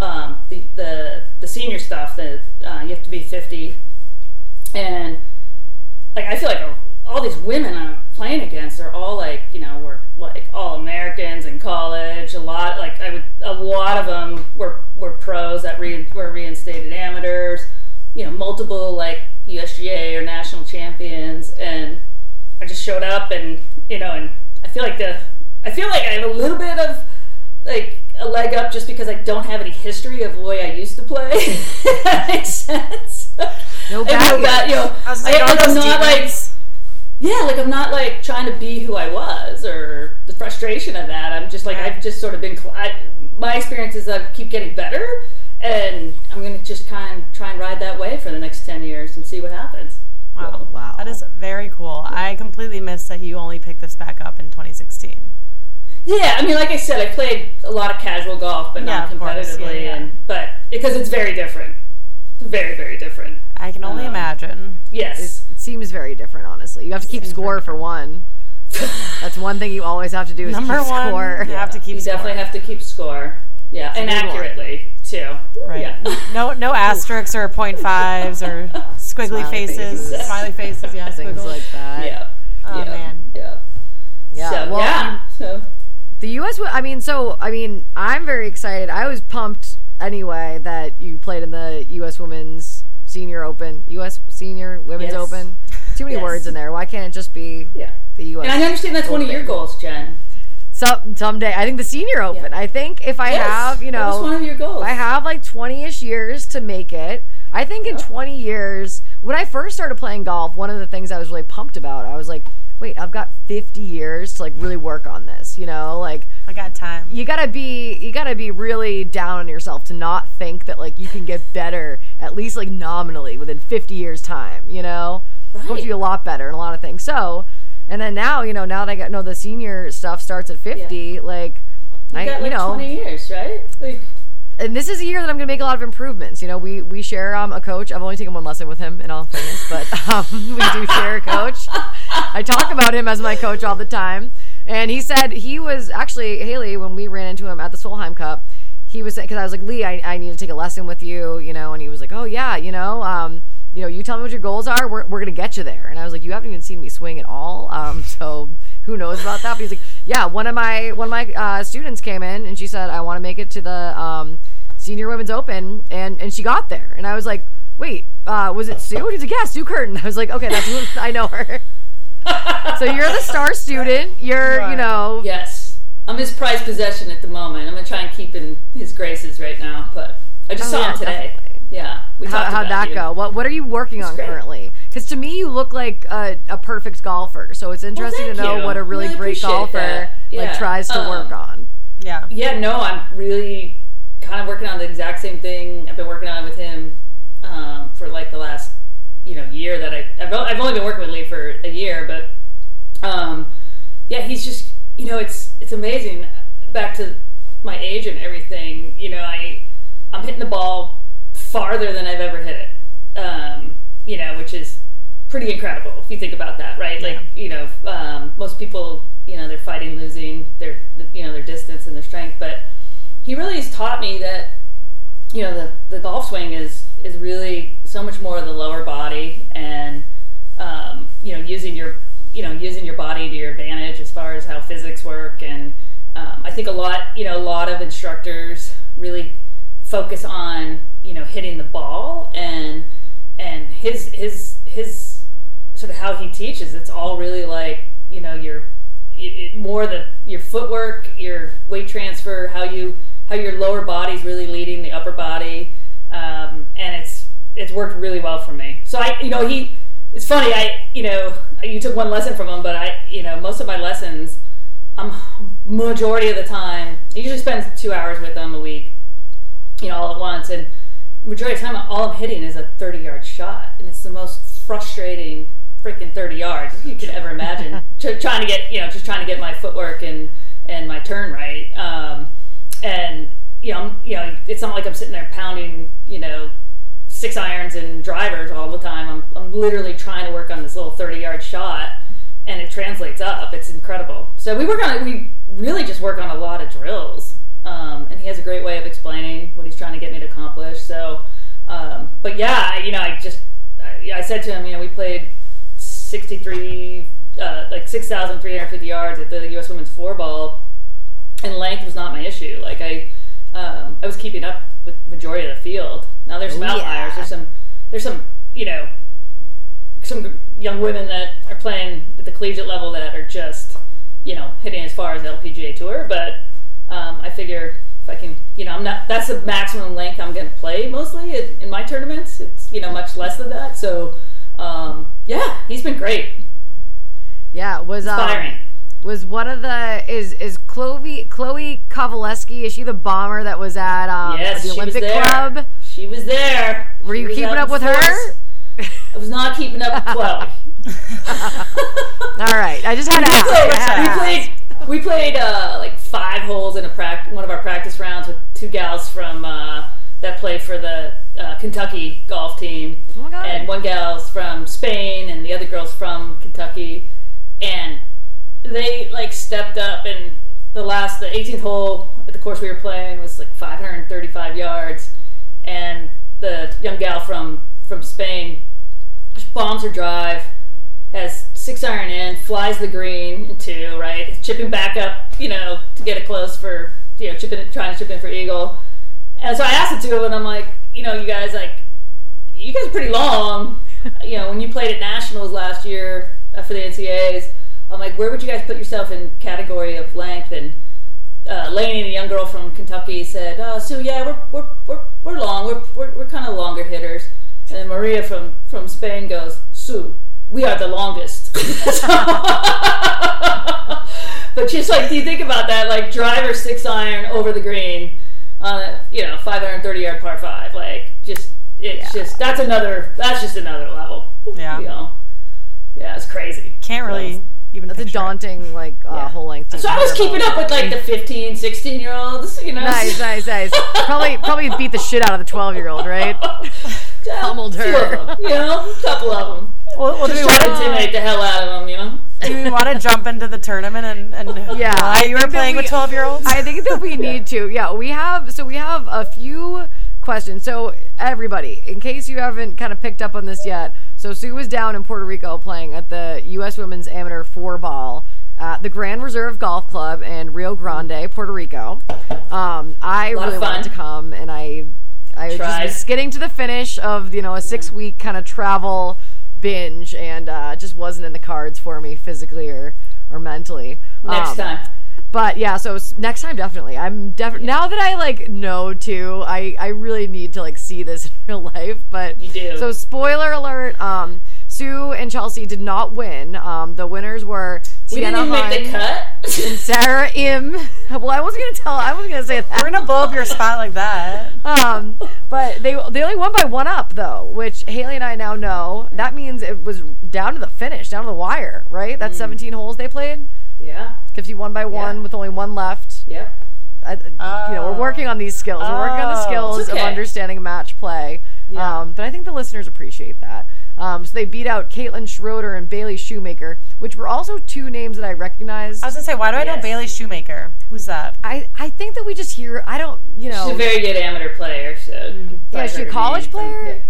um, the, the the senior stuff that uh, you have to be 50 and like I feel like all these women I'm playing against are all like you know we're like all Americans in college a lot like I would a lot of them were were pros that re, were reinstated amateurs. You know, multiple like USGA or national champions, and I just showed up, and you know, and I feel like the I feel like I have a little bit of like a leg up just because I don't have any history of the way I used to play. <laughs> That makes sense. No that, you know, I was like, I, like I'm not like yeah, like I'm not like trying to be who I was or the frustration of that. I'm just like Yeah. I've just sort of been. I, my experience is I keep getting better, and I'm gonna just kind of try and ride that wave for the next ten years and see what happens. Wow. Wow. That is very cool. I completely missed that you only picked this back up in 2016. Yeah, I mean, like I said, I played a lot of casual golf, but Yeah, not competitively, Yeah, yeah. and but because it's very different, very very different. I can only Um, imagine. Yes. It seems very different, honestly. You have to keep score for one. <laughs> That's one thing you always have to do is Number keep one, score. you have to keep you score. definitely have to keep score. Yeah, and a good accurately too. Right. Yeah. <laughs> No, no <laughs> asterisks or point fives or squiggly Smiley faces, faces. smiley faces. Yeah, Things squiggles. like that. Yeah. Oh, yeah. man. Yeah. Yeah, So, well, yeah. Um, so The U.S. wo- I mean, so I mean, I'm very excited. I was pumped anyway that you played in the U.S. Women's Senior Open, U.S. Senior Women's Yes. Open. Too many Yes. words in there. Why can't it just be yeah. the U.S. And I understand that's one of your goals, Jen. Some someday, I think the Senior Open. Yeah. I think if I Yes, have, you know, one of your goals. I have like 20ish years to make it. I think in 20 years, when I first started playing golf, one of the things I was really pumped about, I was like, wait, I've got 50 years to like really work on this, you know? Like I got time. you got to be you got to be really down on yourself to not think that like you can get better at least like nominally within 50 years time, you know? Right. Hope to be a lot better in a lot of things. So, and then now, you know, now that I got know the senior stuff starts at 50, like you I got like you know, 20 years, right? Like, and this is a year that I'm going to make a lot of improvements. You know, we we share um, a coach. I've only taken one lesson with him in all fairness, but <laughs> um, we do share a coach. I talk about him as my coach all the time. And he said he was actually Haley when we ran into him at the Solheim Cup. He was because I was like Lee, I, I need to take a lesson with you, you know, and he was like, oh yeah, you know, um, you know, you tell me what your goals are. We're, we're gonna get you there. And I was like, you haven't even seen me swing at all, um, <laughs> so who knows about that? But he's like, yeah, one of my one of my uh, students came in and she said I want to make it to the um, senior women's open, and and she got there, and I was like, wait, uh, was it Sue? He's like, yeah, Sue Curtin. <laughs> I was like, okay, that's who I know her. so you're the star <laughs> student. You're, you know, yes. I'm his prized possession at the moment. I'm going to try and keep in his graces right now, but I just Oh, saw yeah, him today. definitely. Yeah. We How, talked how'd about that you. go? What What are you working on great. currently? Because to me, you look like a, a perfect golfer. So it's interesting to know you. what a really, Really great golfer that. like tries to Um, work on. Yeah. Yeah, no, I'm really kind of working on the exact same thing. I've been working on with him um, for like the last, you know, year that I, I've, o- I've only been working with Lee for a year, but um, yeah, he's just, you know, it's it's amazing. Back to my age and everything, you know, I I'm hitting the ball farther than I've ever hit it. Um, you know, which is pretty incredible if you think about that, right? Like, you know, um, most people, you know, they're fighting losing their, you know, their distance and their strength, but he really has taught me that, you know, the, the golf swing is is really so much more of the lower body and, um, you know, using your, you know, using your body to your advantage as far as how physics work. And um, I think a lot, you know, a lot of instructors really focus on, you know, hitting the ball and and his his his sort of how he teaches it's all really like you know your it, it, more the your footwork your weight transfer how you how your lower body's really leading the upper body um, and it's it's worked really well for me. So i you know he it's funny i you know you took one lesson from him but i you know most of my lessons i'm majority of the time I usually spend two hours with him a week you know all at once. And majority of the time all I'm hitting is a 30 yard shot and it's the most frustrating freaking 30 yards you could ever imagine. <laughs> Tr- trying to get you know just trying to get my footwork and and my turn right. Um, and you know I'm, you know it's not like I'm sitting there pounding you know six irons and drivers all the time. I'm, I'm literally trying to work on this little 30 yard shot and it translates up. It's incredible. So we work on we really just work on a lot of drills um, and he has a great way of explaining what he's trying to get me to accomplish. So, um, but yeah, I- you know, I just I, I said to him, you know, we played 63, uh, like 6,350 yards at the U.S. Women's Four Ball, and length was not my issue. Like I, um, I was keeping up with majority of the field. Now there's some Oh, outliers. There's some there's some you know some young women that are playing at the collegiate level that are just you know hitting as far as the LPGA tour. But um, I figure if I can, you know, I'm not. That's the maximum length I'm going to play mostly in, in my tournaments. It's you know much less than that. So um, yeah, he's been great, Yeah, was um, inspiring. was one of the is is Chloe Chloe Kovelesky? Is she the bomber that was at um, yes, the Olympic. Club? She was there. Were She you keeping up with her? I was not keeping up with <laughs> Chloe. All right, I just had to ask. I we played we played uh, like five holes in a prac- one of our practice rounds with two gals from uh, that play for the uh, Kentucky golf team, Oh and one gal's from Spain, and the other girl's from Kentucky, and they like stepped up and the last the 18th hole at the course we were playing was like 535 yards. And the young gal from from Spain bombs her drive has six iron in flies the green in two right chipping back up you know to get it close for you know chipping trying to chip in for eagle and so I asked the two of them I'm like you know you guys like you guys are pretty long. you know, when you played at nationals last year uh, for the NCAAs, I'm like, where would you guys put yourself in category of length? And uh, Lainey, the young girl from Kentucky, said, "Oh, so yeah, we're we're we're, we're long. We're we're, we're kind of longer hitters." And then Maria from from Spain goes, "Sue, we are the longest." <laughs> <laughs> but just like, do you think about that? Like driver six iron over the green on a you know 530 yard par five. Like just it's Yeah. just that's another that's just another level. Yeah. You know. Yeah, it's crazy. Can't really So- even. That's a picture it. daunting like uh, Yeah. whole length. So I was keeping up with like the 15, 16 year olds, you know. Nice, <laughs> nice, nice. Probably, probably beat the shit out of the twelve-year-old, right? Yeah, pummeled few her. of them, you know, a couple of them. Well, well, do we Just try to want intimidate the hell out of them, you know. to? <laughs> Do we want to jump into the tournament and and <laughs> Yeah, why you were think that playing with twelve year olds? I think that we <laughs> need to. Yeah, we have. So we have a few questions. So everybody, in case you haven't kind of picked up on this yet, so Sue was down in Puerto Rico playing at the U.S. Women's Amateur Four Ball at the Grand Reserve Golf Club in Rio Grande, Puerto Rico. Um, I Lot of really wanted fun. to come, and I, I just Tried. was getting to the finish of you know a six week kind of travel binge, and uh, just wasn't in the cards for me physically or or mentally. Next Um, time. but yeah, so next time definitely. I'm definitely now that I like know too. I I really need to like see this <laughs> in real life. But You do. So spoiler alert. Um, Sue and Chelsea did not win. Um, the winners were We didn't Sienna even make the cut. <laughs> and Sarah Im. Well, I wasn't gonna tell. I wasn't gonna say that. We're gonna blow up your spot like that. Um, but they they only won by one up though, which Haley and I now know. That means it was down to the finish, down to the wire, right? That's 17 holes they played. yeah. Gives you one by one Yeah. with only one left. Yep. I, you know, we're Oh. working on these skills. We're working on the Oh. skills It's of understanding match play. Yeah. Um, but I think the listeners appreciate that. Um, so they beat out Caitlin Schroeder and Bailey Shoemaker, which were also two names that I recognized. I was gonna say, why do I know Yes. Bailey Shoemaker? Who's that? I, I think that we just hear. I don't. You know. She's a very good amateur player. So Mm. Yeah, is she a college player?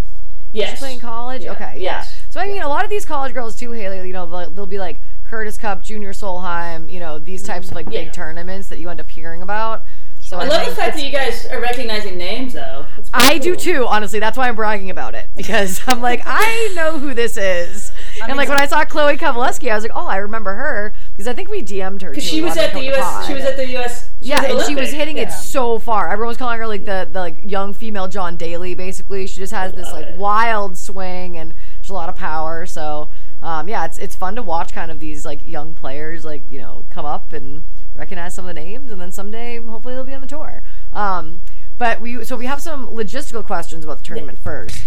Yes. She's playing college. Yeah. Okay, yeah. Yes. So I mean, a lot of these college girls too, Haley. You know, they'll, they'll be like Curtis Cup, Junior Solheim. You know, these types of like big Yeah. tournaments that you end up hearing about. So I love the fact that you guys are recognizing names, though. I do too, honestly. That's why I'm bragging about it because <laughs> I'm like, I know who this is. and mean, like when I saw Chloe Kovelesky, I was like, oh, I remember her because I think we DM'd her. Because she was at the U.S. She was at the U.S. she yeah, and she was hitting it so far. Everyone was calling her like the the like young female John Daly. Basically, she just has this like it. wild swing and there's a lot of power. So um, yeah, it's it's fun to watch kind of these like young players like you know come up and recognize some of the names, and then someday hopefully they'll be on the tour. Um, but we so we have some logistical questions about the tournament first,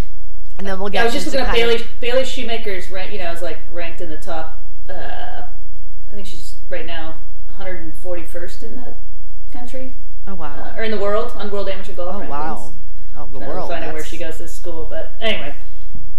and then we'll get. I was just looking up of- Bailey Bailey Shoemaker's rank. You know, is like ranked in the top. Uh, I think she's right now 141st in the country Oh wow! uh, or in the world on World Amateur Golf oh rankings. wow! Oh the world. find out where she goes to school, but anyway,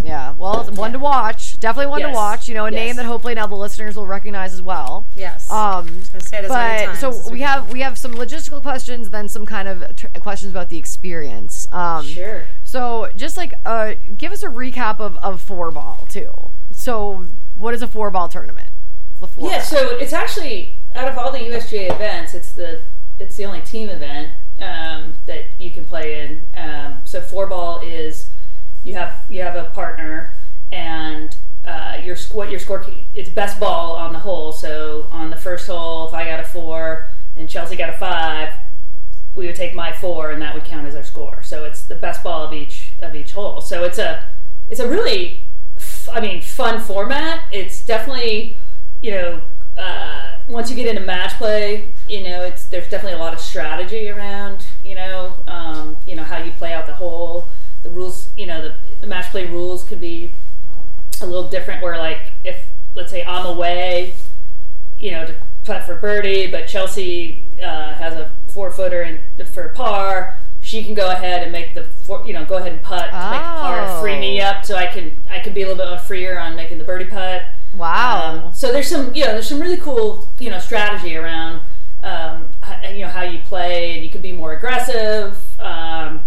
Yeah, well, it's one to watch. Definitely one to watch. You know, a name that hopefully now the listeners will recognize as well. Yes. Um, gonna say it many but times so we we have we have some logistical questions, then some kind of tr- questions about the experience. Um, sure. So just like uh, give us a recap of of four ball too. So what is a four ball tournament? The four. Yeah, so it's actually out of all the USGA events, it's the it's the only team event. um, that you can play in. Um, so four ball is you have you have a partner and uh, your what your score it's best ball on the hole. So on the first hole, if I got a four and Chelsea got a five, we would take my four and that would count as our score. So it's the best ball of each of each hole. So it's a it's a really f- I mean fun format. It's definitely you know uh, once you get into match play, you know it's there's definitely a lot of strategy around you know um, you know how you play out the hole. The rules you know the, the match play rules could be a little different. Where like if let's say I'm away, you know to putt for birdie, but Chelsea uh, has a four footer and for par, she can go ahead and make the four, you know go ahead and putt to make the par Oh. free me up, so I can I can be a little bit more freer on making the birdie putt. Wow. Um, so there's some you know there's some really cool you know strategy around um, you know how you play and you can be more aggressive. Um,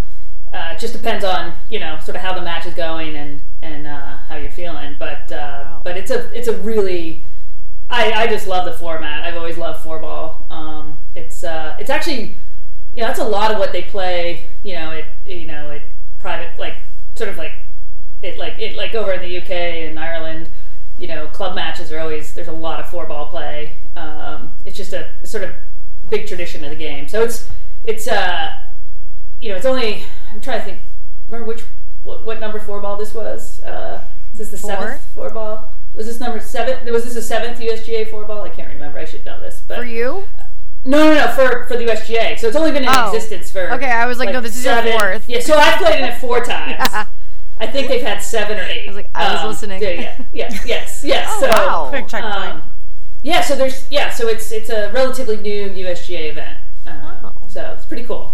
uh, it just depends on you know sort of how the match is going and and uh, how you're feeling. But uh, Wow. but it's a it's a really I, I just love the format. I've always loved four ball. Um, it's uh, it's actually you know that's a lot of what they play. You know it you know it private like sort of like it like it like over in the UK and Ireland. You know club matches are always there's a lot of four ball play. Um, it's just a sort of big tradition of the game. So it's it's uh you know it's only I'm trying to think. Remember which what, what number four ball this was? Uh, is this the Four? seventh four ball? Was this number seven? Was this a seventh USGA four ball? I can't remember. I should know this. But For you? no, no, no, for for the USGA. So it's only been in Oh. existence for. Okay, I was like, no, this is your fourth. Yeah, so I've played in it four <laughs> times. I think they've had seven or eight. I was like, I was listening. Yeah, yeah, yeah, yes, yes. Oh, so, wow. Quick checkpoint. um, yeah, so there's yeah, so it's it's a relatively new USGA event. Uh, Oh. So it's pretty cool.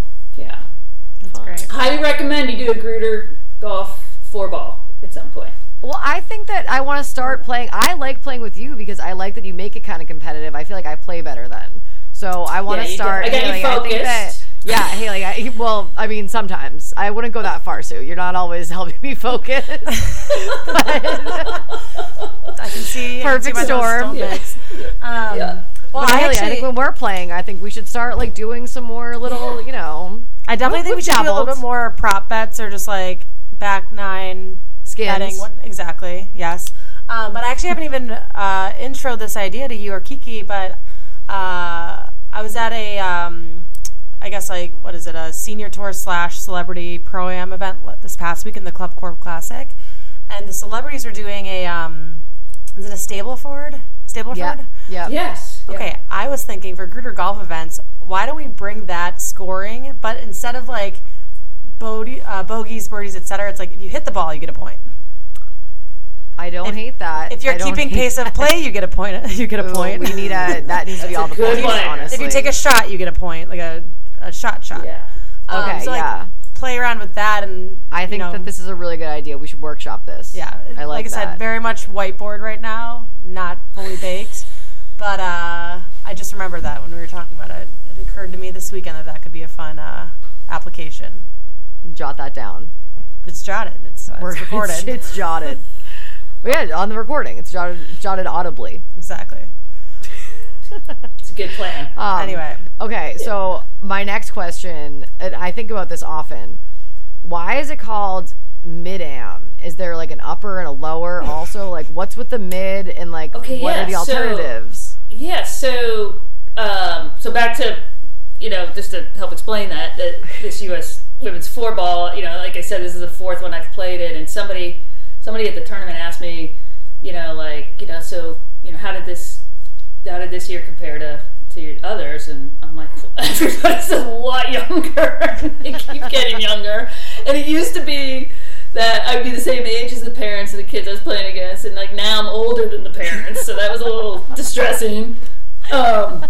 Yeah, great. highly recommend you do a Gruder golf four ball at some point. Well, I think that I want to start playing. I like playing with you because I like that you make it kind of competitive. I feel like I play better then. So I want Yeah, to start. do. I got you Haley, I think that, focused. yeah, Haley. I, well, I mean, sometimes I wouldn't go that far, Sue. You're not always <laughs> helping me focus. <laughs> I can see I can see Perfect storm. stomachs. Um, Yeah. Well, but I Haley, I think when we're playing, I think we should start like doing some more little, you know, I definitely think we should do a little bit more prop bets or just like back nine skins. betting. What, exactly. Yes. Um, but I actually haven't even uh, intro this idea to you or Kiki. But uh, I was at a, um, I guess like what is it, a senior tour slash celebrity pro am event this past week in the Club Corp Classic, and the celebrities were doing a, um, is it a Stableford? Stableford? Yeah. Yeah. Yes. yeah. Okay, I was thinking for Gruder golf events, why don't we bring that scoring, but instead of like bogey, uh, bogeys, birdies, etc., it's like if you hit the ball, you get a point. I don't If- hate that. If you're keeping hate pace of play, you get a point. <laughs> You get a Ooh, point. We need a that needs to be all the points. one. Honestly, if you take a shot, you get a point, like a, a shot shot. Yeah. Um, Okay, so, like, yeah. Play around with that, and I think you know, that this is a really good idea. We should workshop this. Yeah, I like, Like I that. said, very much whiteboard right now, not fully baked. But uh, I just remember that when we were talking about it, it occurred to me this weekend that that could be a fun uh, application. Jot that down. It's jotted. It's, uh, We're- <laughs> it's recorded. It's, it's jotted. <laughs> Well, yeah, on the recording, it's jotted jotted audibly. exactly. It's a good plan. <laughs> Um, Anyway, Okay, so my next question, and I think about this often. Why is it called mid am? Is there like an upper and a lower also? Like, what's with the mid and like Okay, what are the yeah, so- alternatives? Yeah, so um, so back to you know just to help explain that that this U.S. women's four ball, you know, like I said, this is the fourth one I've played it, and somebody somebody at the tournament asked me, you know, like you know, so you know, how did this how did this year compare to to others? And I'm like, <laughs> everybody's a lot younger. <laughs> they keep getting younger, and it used to be that I'd be the same age as the parents of the kids I was playing against, and like now I'm older than the parents, so that was a little distressing. Um,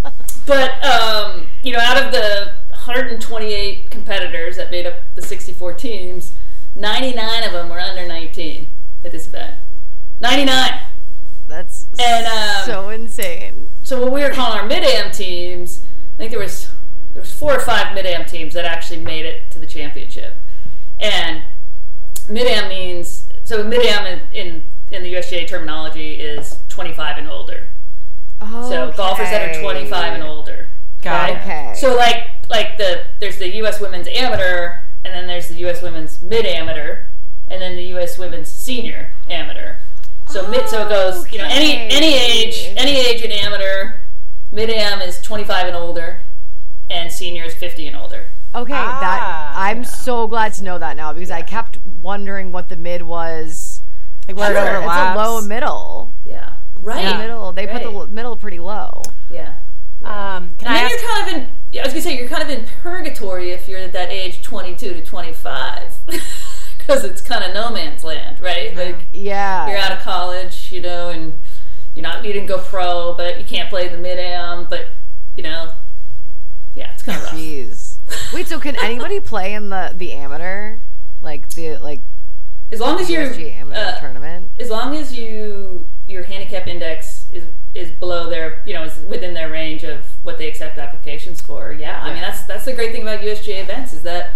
but um, you know, out of the 128 competitors that made up the 64 teams, 99 of them were under 19 at this event. 99. That's And, um, so insane. So what we were calling our mid am teams, I think there was there was four or five mid am teams that actually made it to the championship. And mid am means so mid am in, in in the USGA terminology is 25 and older. So golfers that are 25 and older. Got it. Okay. So like like the there's the U.S. Women's Amateur, and then there's the U.S. Women's Mid Amateur, and then the U.S. Women's Senior Amateur. So mid, so it goes, you know, any any age, any age in amateur. Mid am is 25 and older, and senior is 50 and older. Okay, Ah, that I'm so glad to know that now because I kept wondering what the mid was. Like where Sure, it it's a It's overlaps. a low middle. Yeah, right. The middle. They put the middle pretty low. Yeah. Um, can And I then ask? you're kind of in. yeah, I was gonna say you're kind of in purgatory if you're at that age 22 to 25, <laughs> because it's kind of no man's land, right? Like Yeah. you're out of college, you know, and you're not you didn't go pro, but you can't play the mid am, but you know, yeah, it's kind of rough. Jeez. Wait, so can anybody <laughs> play in the the amateur, like the like As long as you're USG amateur uh, tournament? as long as you your handicap index is is below their you know is within their range of what they accept applications for yeah, i mean that's that's the great thing about usga events is that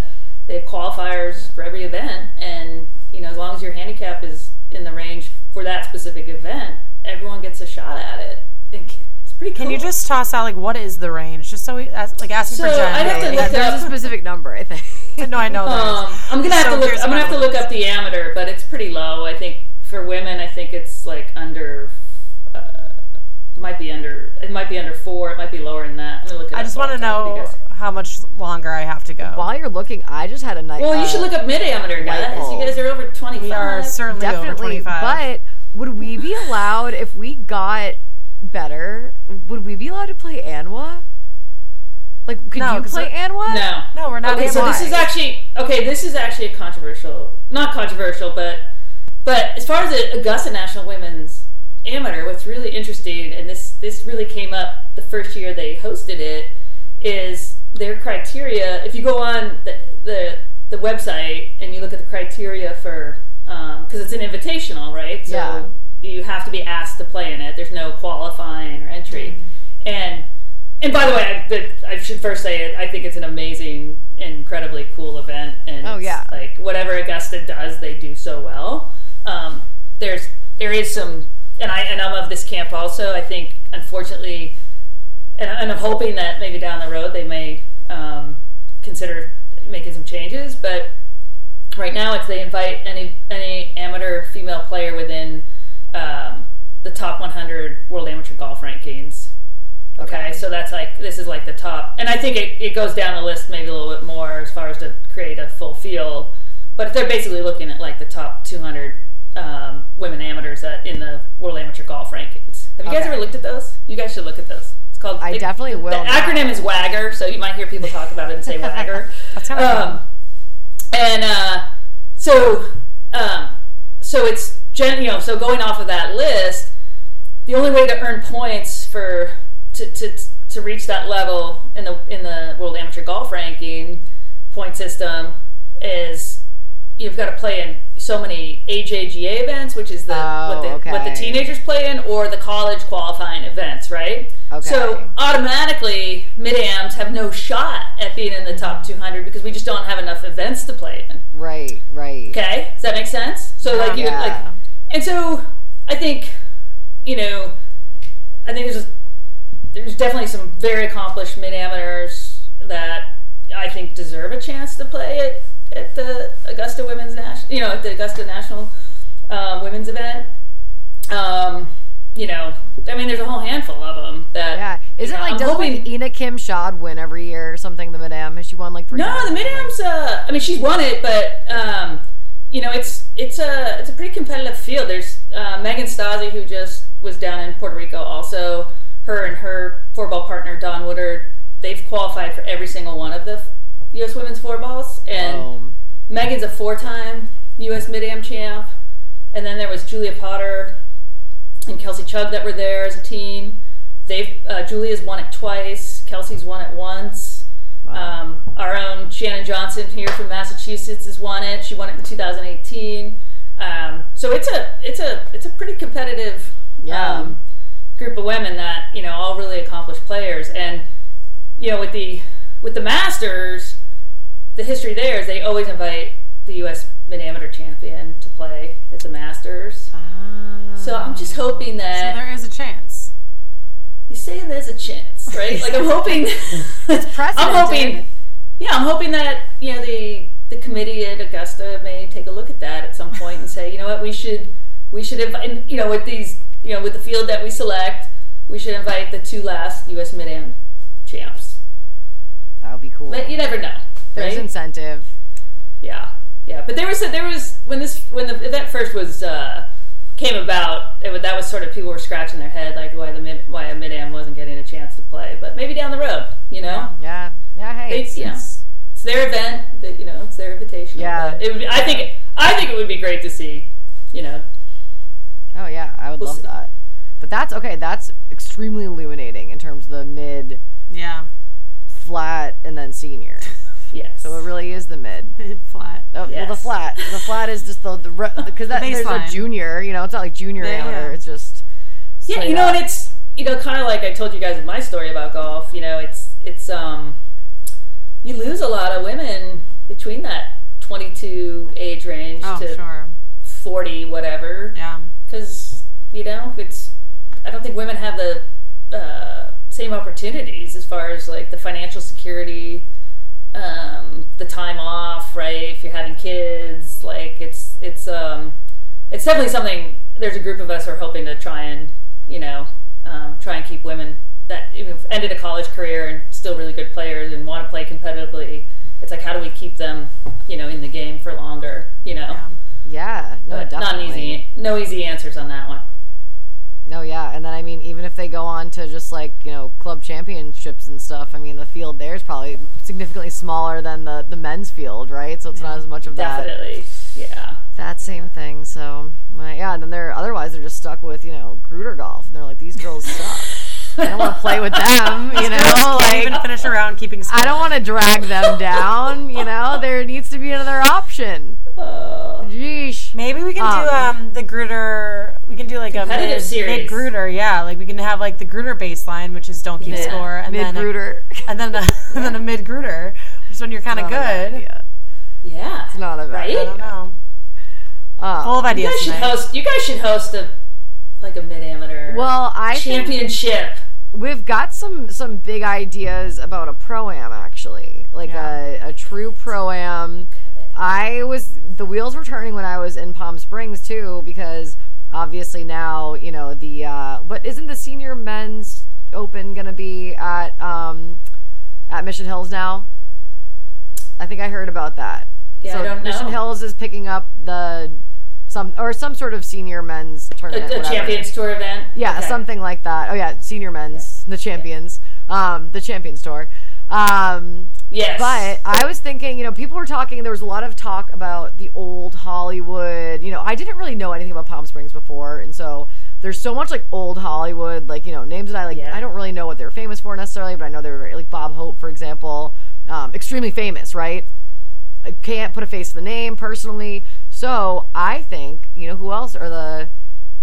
they have qualifiers for every event and you know as long as your handicap is in the range for that specific event everyone gets a shot at it it's pretty cool Can you just toss out like what is the range, just so we ask, like asking So, for Jen? I'd have to Yeah, look there's up- a specific number, I think. <laughs> no, I know that. Um, I'm gonna have So to look. I'm gonna have to look up the amateur, but it's pretty low. I think for women, I think it's like under. Uh, might be under. It might be under four. It might be lower than that. Let me look. It I up just want to I'm talking you know how much longer I have to go. While you're looking, I just had a night. Well, you should look up mid amateur, guys. You guys are over 25. we are certainly over definitely. 25. But would we be allowed if we got better? Would we be allowed to play Anwa? Like, could No, you 'cause play it- Anwa? No. no, we're not. Okay, so this is actually okay. This is actually a controversial, not controversial, but but as far as the Augusta National Women's Amateur, what's really interesting, and this this really came up the first year they hosted it, is their criteria. If you go on the the, the website and you look at the criteria for um, because it's an invitational, right? So Yeah. you have to be asked to play in it. There's no qualifying or entry, mm-hmm. and and by the way, I, I should first say it. I think it's an amazing, incredibly cool event, and Oh, yeah. like whatever Augusta does, they do so well. Um, there's there is some, and I and I'm of this camp also. I think unfortunately, and, and I'm hoping that maybe down the road they may um, consider making some changes. But right now, it's they invite any any amateur female player within um, the top 100 world amateur golf rankings. Okay, so that's like this is like the top, and I think it, it goes down the list maybe a little bit more as far as to create a full field. But they're basically looking at like the top 200 um, women amateurs that in the world amateur golf rankings. Have you guys Okay. ever looked at those? You guys should look at those. It's called. I it- definitely will The now. acronym is WAGR, so you might hear people talk about it and say WAGR. <laughs> That's kind of Um, and uh, so, um, so it's gen, you know, so going off of that list, the only way to earn points for to, to, to reach that level in the in the World Amateur Golf Ranking point system is you've got to play in so many AJGA events, which is the what the Oh, what the teenagers play in, or the college qualifying events, right? Okay. So automatically, mid-ams have no shot at being in the top 200 because we just don't have enough events to play in. Right, right. Okay, does that make sense? So like you Yeah. like, and so I think, you know, I think there's there's definitely some very accomplished mid amateurs that I think deserve a chance to play at at the Augusta Women's National, you know, at the Augusta National um, Women's Event. Um, you know, I mean, there's a whole handful of them that. Yeah. Isn't you know, like doesn't hoping- like Ina Kim-Schaad win every year or something? The Madame has she won like three? No, times the or mid-am's Uh, I mean, she's won it, but um, you know, it's it's a it's a pretty competitive field. There's uh, Meghan Stasi, who just was down in Puerto Rico. Also, her and her four ball partner Dawn Woodard, they've qualified for every single one of the U.S. Women's four balls, and Um, Meghan's a four time U.S. mid am champ. And then there was Julia Potter and Kelsey Chugg that were there as a team. They've uh, Julia's won it twice. Kelsey's won it once. Wow. Um, our own Shannon Johnson here from Massachusetts has won it. She won it in 2018. Um, so it's a it's a it's a pretty competitive Yeah. um, group of women that you know all really accomplished players. And you know with the with the Masters, the history there is they always invite the U.S. Mid Amateur champion to play at the Masters. ah. So I'm just hoping So that there is a chance. You're saying there's a chance, right? Like I'm hoping. <laughs> <laughs> Precedented. I'm hoping. Yeah, I'm hoping that you know the the committee at Augusta may take a look at that at some point and say, you know what, we should we should invite you know with these you know with the field that we select, we should invite the two last U.S. Mid Am champs. That would be cool. But you never know, There's right? incentive. Yeah, yeah. But there was a, there was when this when the event first was uh, came about, it, was- that was sort of people were scratching their head like why the mid why a mid am wasn't getting a chance to play. But maybe down the road, you know, Yeah. Yeah. Hey. It's- It's, yeah. it's- it's their event. That you know, it's their invitation. Yeah. But it would be, I think I think it would be great to see. You know, oh yeah, I would We'll love see. that. But that's okay. That's extremely illuminating in terms of the mid, Yeah. flat, and then senior. Yes. So it really is the mid. Mid flat. Oh, Well, the flat. The flat is just the the because that there's a junior. You know, it's not like junior Yeah, amateur. yeah. It's just Yeah, straight you know, up. and it's you know, kind of like I told you guys in my story about golf. You know, it's it's um, you lose a lot of women between that 22 age range Oh, to sure. 40, whatever. Yeah. Because you know, it's I don't think women have the uh, same opportunities as far as like the financial security, um, the time off, right? If you're having kids, like it's it's um, it's definitely something. There's a group of us who are hoping to try and you know um, try and keep women that ended a college career and still really good players and want to play competitively. It's like how do we keep them, you know, in the game for longer? You know, Yeah. yeah. No, but not an easy, no easy answers on that one. No, yeah, and then I mean, even if they go on to just like you know club championships and stuff, I mean, the field there is probably significantly smaller than the the men's field, right? So it's not as much of that Definitely, yeah. that same thing. So yeah, and then they're otherwise they're just stuck with you know Gruder golf, and they're like these girls suck. I don't want to play with them, <laughs> you know. Can't Like even finish around keeping score. I don't want to drag them <laughs> down, you know. There needs to be another option. Uh, Jeesh. Maybe we can do Um, um the Gruder. We can do like a mid, series. mid Gruder. Yeah, like we can have like the Gruder baseline, which is don't keep Yeah. score, and Mid then a, Gruder. <laughs> and then a, and then a mid Gruder, which is when you're kind of good. yeah. It's not a bad Right? I don't idea. know. Um, Full of ideas. You guys should tonight. host. You guys should host a like a mid amateur well, I championship. we've got some some big ideas about a pro am actually, like a, a true pro am. I was the wheels were turning when I was in Palm Springs too, because obviously now you know the. Uh, but isn't the senior men's open gonna be at um, at Mission Hills now? I think I heard about that. Yeah, so I don't Mission know. Hills is picking up the some or some sort of senior men's tournament. a whatever. champions tour event. Yeah, Okay. something like that. Oh yeah, senior men's, the champions, um, the champions tour. Um, Yes. but I was thinking, you know, people were talking. There was a lot of talk about the old Hollywood. You know, I didn't really know anything about Palm Springs before, and so there's so much like old Hollywood, like you know, names that I like. Yeah. I don't really know what they're famous for necessarily, but I know they were very, like Bob Hope, for example, um, extremely famous, right? I can't put a face to the name personally, so I think you know who else are the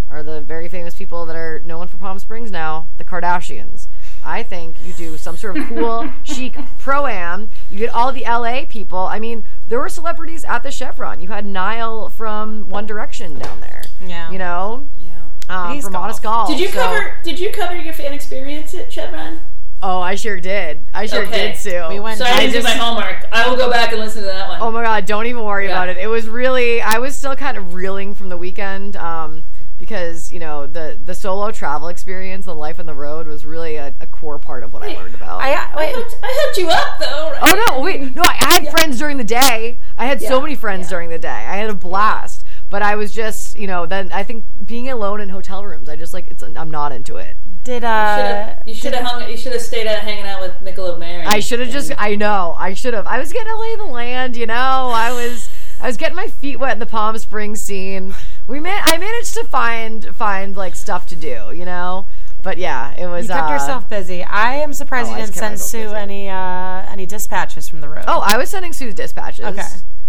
are the very famous people that are known for Palm Springs now, the Kardashians. I think you do some sort of cool, <laughs> chic pro am. You get all the LA people. I mean, there were celebrities at the Chevron. You had Niall from One Direction down there. Yeah. You know, Yeah. um, He's from golf. Honest Golf. Did you so- cover? Did you cover your fan experience at Chevron? Oh, I sure did. I sure Okay. did, Sue. We went- So I I didn't just- do my homework. I will go back and listen to that one. Oh my god, don't even worry Yeah. about it. It was really I was still kind of reeling from the weekend um, because, you know, the the solo travel experience, the life on the road was really a, a core part of what I learned about. I, I wait, hooked, I hooked you up though. Right? oh no, wait. No, I had friends during the day. I had so many friends yeah. during the day. I had a blast. But I was just, you know, then I think being alone in hotel rooms, I just like it's I'm not into it. did uh you should have hung. You should have stayed out hanging out with Michelob Mary. I should have just. I know. I should have. I was getting to lay the land. You know. I was. I was getting my feet wet in the Palm Springs scene. We man. I managed to find find like stuff to do. You know. But yeah, it was. you kept uh, yourself busy. I am surprised Oh, you didn't send Sue busy. any uh any dispatches from the road. Oh, I was sending Sue dispatches. Okay.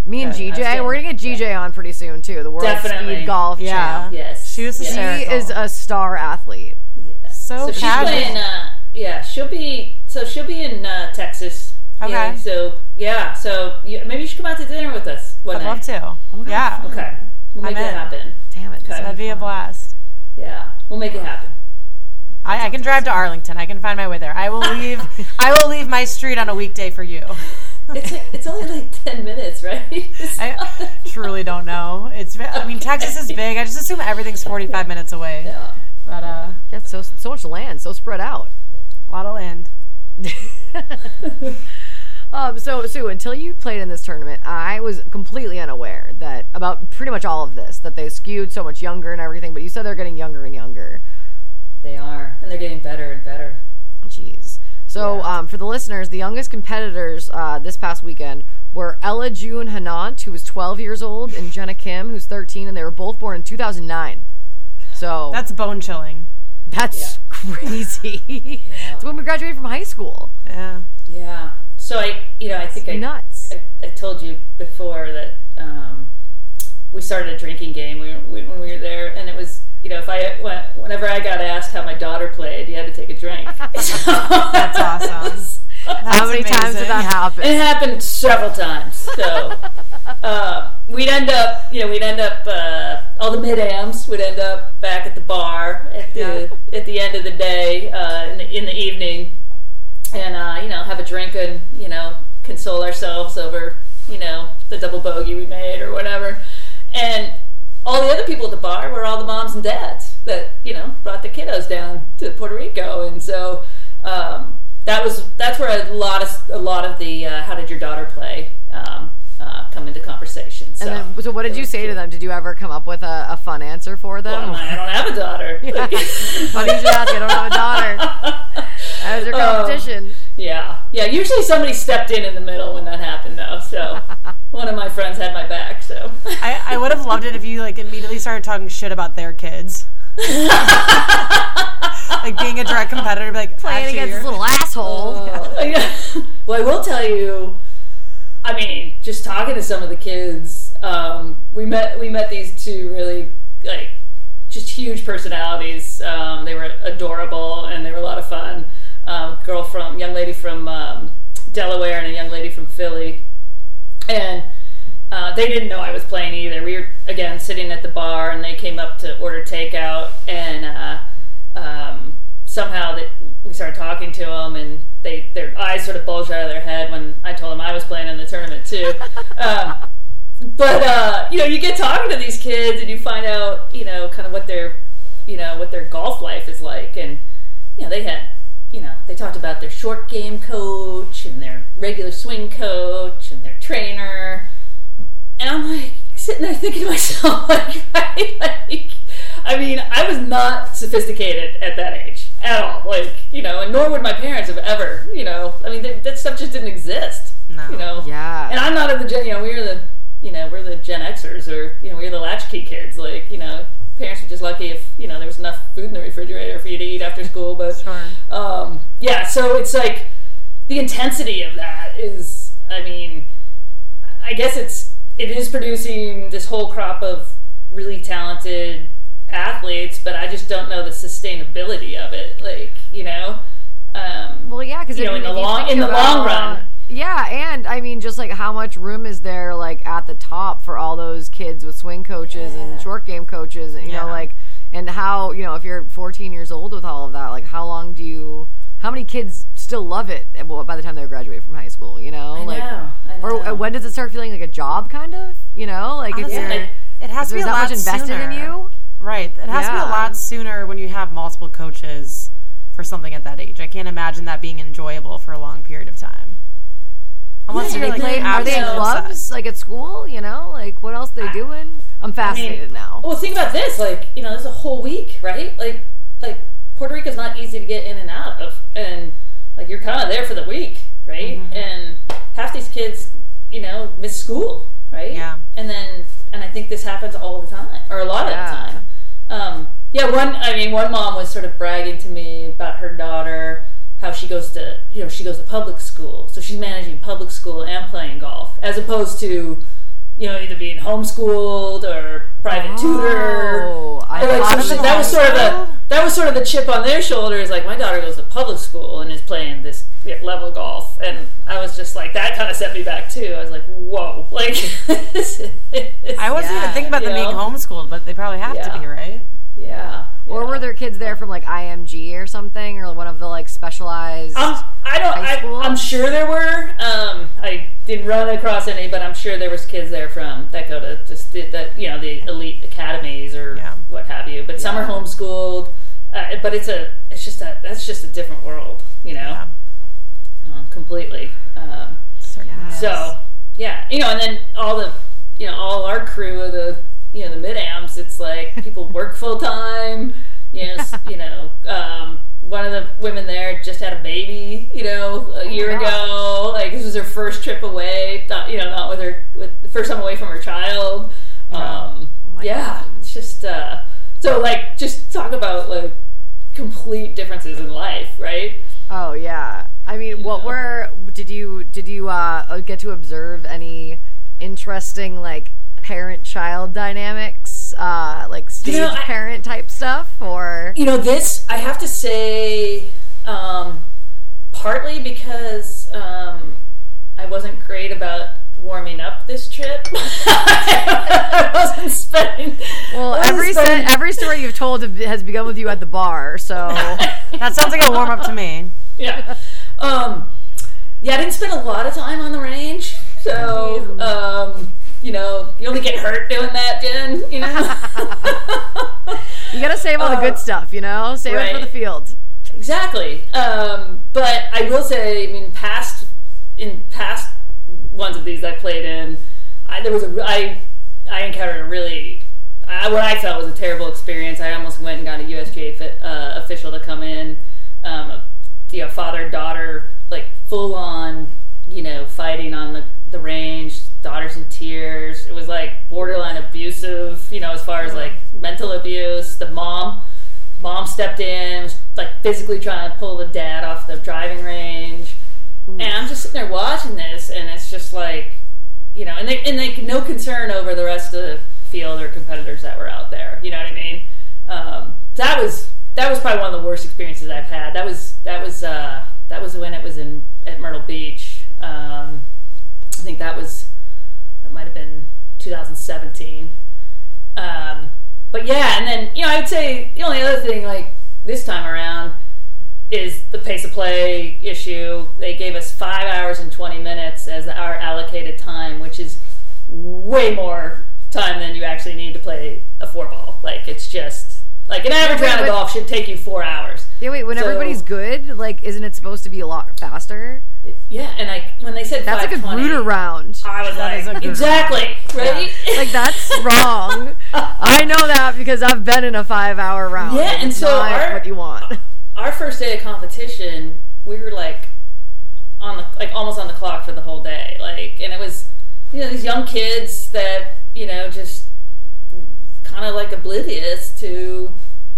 Me and Okay, GJ. We're gonna get GJ on pretty soon too. The World Definitely. Speed Golf Yeah. Champ. Yes. She was yes. She is a star athlete. Yeah. So So she's playing. Uh, yeah, she'll be. So she'll be in uh, Texas. Okay. Yeah, so yeah. So you, maybe you should come out to dinner with us one I'd night. love to. Oh my God, yeah. Okay. We'll make I'm it in. happen. Damn it. this Okay. is that'd be a blast. Yeah. We'll make it happen. I, I can drive to Arlington. I can find my way there. I will leave. <laughs> I will leave my street on a weekday for you. It's like, it's only like <laughs> ten minutes, right? I <laughs> truly don't know. It's. ve- I mean, Texas is big. I just assume everything's forty-five minutes away. yeah. But uh, Yeah, so so much land, so spread out. a lot of land. Um, so Sue, until you played in this tournament, I was completely unaware that about pretty much all of this that they skewed so much younger and everything. But you said they're getting younger and younger. They are, and they're getting better and better. Jeez. So Yeah. um, for the listeners, the youngest competitors uh, this past weekend were Ella June Hanant, who was 12 years old, and Jenna Kim, who's 13, and they were both born in 2009. So That's bone chilling. that's <laughs> crazy. It's when we graduated from high school. Yeah. Yeah. So I, you know, I think I, Nuts. I, I told you before that um, we started a drinking game we, we, when we were there, and it was, you know, if I when- whenever I got asked how my daughter played, you had to take a drink. <laughs> <laughs> That's awesome. <laughs> How many times did that happen? It happened several times. So uh, we'd end up, you know, we'd end up uh, all the mid ams would end up back at the bar at the at the end of the day uh, in, the, in the evening, and uh, you know have a drink and you know console ourselves over you know the double bogey we made or whatever, and all the other people at the bar were all the moms and dads that you know brought the kiddos down to Puerto Rico, and so. Um, that was that's where a lot of a lot of the uh, how did your daughter play um, uh, come into conversation. So, And then, so what did you was say to them? Did you ever come up with a, a fun answer for them? Well, I don't have a daughter. <laughs> Like, Funny you should ask. I don't have a daughter. That was your <laughs> Oh. competition. yeah, yeah. Usually somebody stepped in in the middle when that happened, though. So <laughs> one of my friends had my back. So I, I would have loved it if you like immediately started talking shit about their kids. like being a direct competitor, be like Playing against this little asshole. Oh. well, I will tell you. I mean, just talking to some of the kids, um, we met we met these two really like just huge personalities. Um, they were adorable and they were a lot of fun. Um, girl from young lady from um, Delaware and a young lady from Philly, and uh, they didn't know I was playing either. We were again sitting at the bar, and they came up to order takeout, and uh, um, somehow that we started talking to them, and they their eyes sort of bulged out of their head when I told them I was playing in the tournament too. <laughs> um, but uh, you know, you get talking to these kids, and you find out, you know, kind of what their, you know, what their golf life is like, and you know, they had, you know, they talked about their short game coach and their regular swing coach and their trainer, and I'm like sitting there thinking to myself, <laughs> like, right, like, I mean, I was not sophisticated at that age at all, like, you know, and nor would my parents have ever, you know, I mean, that, that stuff just didn't exist, No. you know, Yeah. and I'm not of the gen, you know, we were the, you know, we're the Gen Xers or, you know, we're the latchkey kids. Like, you know, parents were just lucky if, you know, there was enough food in the refrigerator for you to eat after school. But, Sure. um, yeah, so it's like the intensity of that is, I mean, I guess it's, it is producing this whole crop of really talented athletes, but I just don't know the sustainability of it. Like, you know, um, Well, yeah, because You know, in the long- in the long run. Yeah, and I mean, just like how much room is there, like at the top for all those kids with swing coaches and short game coaches, and you know, like, and how you know if you're 14 years old with all of that, like, how long do you? How many kids still love it? by the time they graduate from high school, you know, I like, know, I or know. uh, when does it start feeling like a job, kind of? You know, like Honestly, if you're it has to be a that lot much invested sooner. in you. Right. It has to be a lot sooner when you have multiple coaches for something at that age. I can't imagine that being enjoyable for a long period of time. Unless Do you're they like play? Are they in clubs obsessed. like at school? You know, like what else they doing? I'm fascinated now. Well, think about this. Like, you know, this is a whole week, right? Like, like Puerto Rico's not easy to get in and out of, and like you're kind of there for the week, right? Mm-hmm. And half these kids, you know, miss school, right? Yeah. And then, and I think this happens all the time, or a lot Yeah. of the time. Um, yeah, one. I mean, one mom was sort of bragging to me about her daughter, how she goes to, you know, she goes to public school, so she's managing public school and playing golf, as opposed to, you know, either being homeschooled or private tutor. Oh, I like, so she- that was sort of homeschooled? that was sort of the chip on their shoulder. Is like my daughter goes to public school and is playing this level golf, and I was just like that kind of set me back too. I was like, whoa, <laughs> like this is, I wasn't Yeah. even thinking about them You being homeschooled, but they probably have Yeah. to be, right? Yeah. Or yeah. were there kids there from like IMG or something, or one of the like specialized? Um, I don't. high I, school? I'm sure there were. Um, I didn't run across any, but I'm sure there was kids there from that go to just the, the you know the elite academies or Yeah. what have you. But some are homeschooled. Uh, but it's a it's just a that's just a different world, you know, Yeah. completely. Um, Certainly is. so yeah, you know, and then all the you know all our crew of the you know the mid amps, it's like <laughs> people work full time. You <laughs> know, you know, um, one of the women there just had a baby. You know, a year gosh. ago. Like this was her first trip away. Not, you know, not with her with the first time away from her child. Um, my yeah, God. it's just uh, so like just talk about like complete differences in life, right? oh yeah. I mean, You what know. were did you did you uh, get to observe any interesting like parent child dynamics, uh, like stage know, I- parent type stuff, or You know, this I have to say, um, partly because um, I wasn't great about warming up this trip. <laughs> I wasn't spending. well, wasn't every se- spending- every story you've told has begun with you at the bar. So <laughs> that sounds like a warm up to me. yeah. Um, yeah, I didn't spend a lot of time on the range, so um, you know, you only get hurt doing that, Jen. You know. <laughs> you gotta save all the Uh, good stuff, you know, save it for the field. Exactly. Um, but I will say, I mean, past in past ones of these I played in, I, there was a I I encountered a really I, what I felt was a terrible experience. I almost went and got a USGA fit, uh, official to come in, um, you know, father daughter like full on, you know, fighting on the the range. Daughters in tears. It was like borderline abusive, you know, as far as like mental abuse. The mom mom stepped in, was like physically trying to pull the dad off the driving range. And I'm just sitting there watching this, and it's just like, you know, and they and they no concern over the rest of the field or competitors that were out there. You know what I mean? Um, that was that was probably one of the worst experiences I've had. That was that was uh, that was when it was in at Myrtle Beach. Um, I think that was that might have been 2017. Um, but yeah, and then you know, I would say the only other thing like this time around is the pace of play issue. They gave us five hours and 20 minutes as our allocated time, which is way more time than you actually need to play a four ball. Like it's just like an average round of golf should take you four hours. Yeah, wait. When So- everybody's good, like, isn't it supposed to be a lot faster? Yeah, and I when they said That's like a 520, Gruder round. I was That like, exactly right. Like <laughs> that's wrong. I know that because I've been in a five-hour round. Yeah, and so our- what you want. <laughs> our first day of competition, we were like on the like almost on the clock for the whole day. Like, and it was you know these young kids that you know just kind of like oblivious to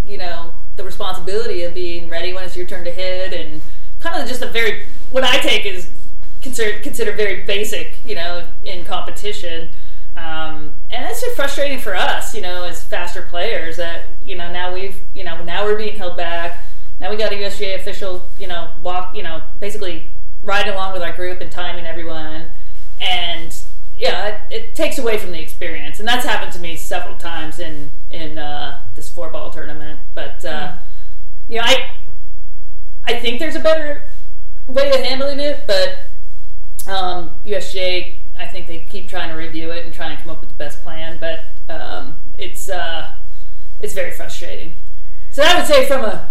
you know the responsibility of being ready when it's your turn to hit, and kind of just a very what I take is consider consider very basic, you know, in competition. Um, and it's just frustrating for us, you know, as faster players that, you know, now we've, you know, now we're being held back. Now we got a USGA official, you know, walk, you know, basically riding along with our group and timing everyone. And yeah, it, it takes away from the experience. And that's happened to me several times in, in, uh, this four ball tournament. But, uh, you know, I, I think there's a better way of handling it, but um, USGA, I think they keep trying to review it and try and come up with the best plan, but um, it's uh, it's very frustrating. So I would say from a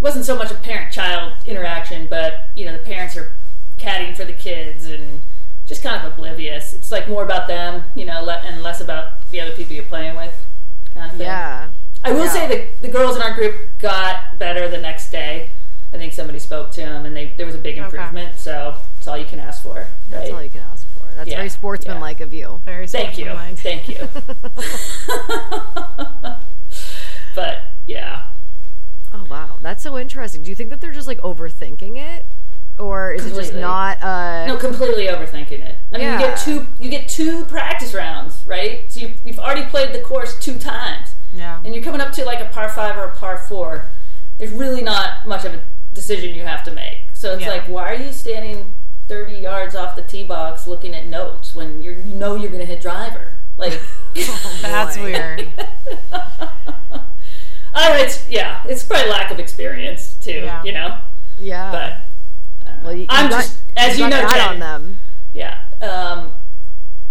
wasn't so much a parent-child interaction, but you know the parents are caddying for the kids and just kind of oblivious. It's like more about them, you know, le- and less about the other people you're playing with, kind of thing. Yeah. I will Yeah. say the the girls in our group got better the next day. I think somebody spoke to them, and they there was a big Okay. improvement. So it's all you can ask for. That's right? all you can ask for. That's Yeah, very sportsmanlike of you. Very Thank you, thank you. <laughs> <laughs> but yeah, Oh wow, that's so interesting. Do you think that they're just like overthinking it, or is it just not? Uh, no, completely overthinking it. I mean, you get two you get two practice rounds, right? So you, you've already played the course two times. Yeah. and you're coming up to like a par five or a par four, there's really not much of a decision you have to make. So it's Yeah. like, why are you standing 30 yards off the tee box looking at notes when you're, you know you're going to hit driver? Like, <laughs> <laughs> That's weird. <laughs> I, it's yeah, it's probably lack of experience too. Yeah. You know, Yeah. but I don't know. Well, you, you I'm got, just as you, got know, Jen, on them. Yeah. Um,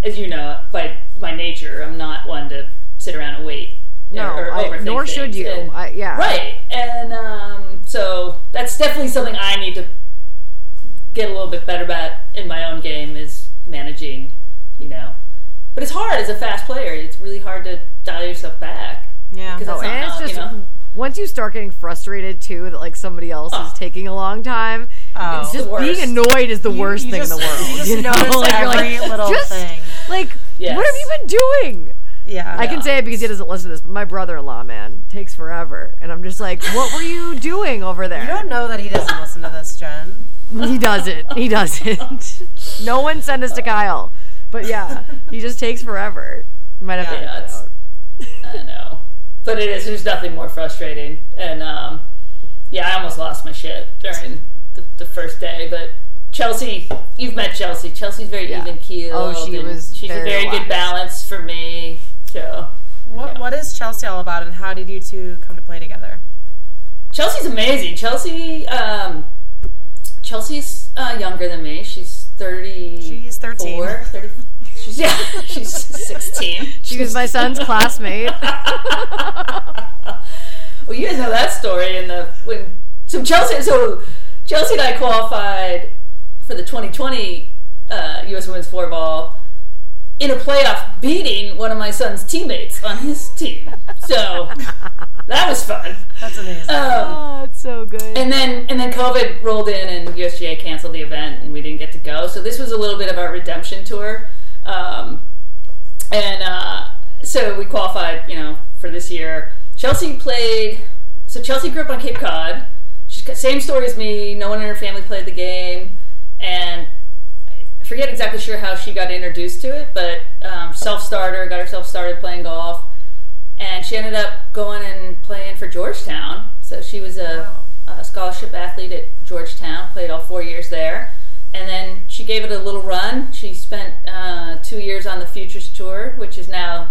as you know, by my nature, I'm not one to sit around and wait. No, or, or I, overthink nor should things. you. And- I, yeah. Right. And um, so that's definitely something I need to get a little bit better at in my own game is managing, you know. But it's hard as a fast player. It's really hard to dial yourself back. Yeah. Because Oh, that's not and it's just you know. once you start getting frustrated too that like somebody else Oh. is taking a long time, Oh. it's just being annoyed is the You- worst you thing just- in the world. <laughs> You just know? notice Like, you're every like, little just, thing. Like, Yes. what have you been doing? Yeah. I can say it because he doesn't listen to this, but my brother-in-law, man, takes forever, and I'm just like, what were you doing over there? You don't know that he doesn't listen to this, Jen. He doesn't. He doesn't. <laughs> no one send us to Kyle. But yeah, he just takes forever. Might have to Yeah, edit out. I know. But it is, there's nothing more frustrating. And um, yeah, I almost lost my shit during the, the first day. But Chelsea, you've met Chelsea. Chelsea's very Yeah. even keeled. Oh, she was She's very a very good balance for me. So What Yeah. What is Chelsea all about, and how did you two come to play together? Chelsea's amazing. Chelsea, um, Chelsea's uh, younger than me. She's thirty. She's 13. 30, she's yeah. <laughs> She's sixteen. She was my son's classmate. <laughs> Well, you guys know that story in the when so Chelsea so Chelsea and I qualified for the 2020 uh, U.S. Women's Four-Ball in a playoff, beating one of my son's teammates on his team. So <laughs> that was fun. That's amazing. Um, oh, it's so good. and then and then COVID rolled in and USGA canceled the event and we didn't get to go. So this was a little bit of our redemption tour. Um, and uh, so we qualified, you know, for this year. Chelsea played. So Chelsea grew up on Cape Cod. Same story as me. No one in her family played the game, and I forget exactly sure how she got introduced to it, but um, self starter, got herself started playing golf, and she ended up going and playing for Georgetown. So she was a, Wow. a scholarship athlete at Georgetown, played all four years there, and then she gave it a little run. She spent uh, two years on the Futures Tour, which is now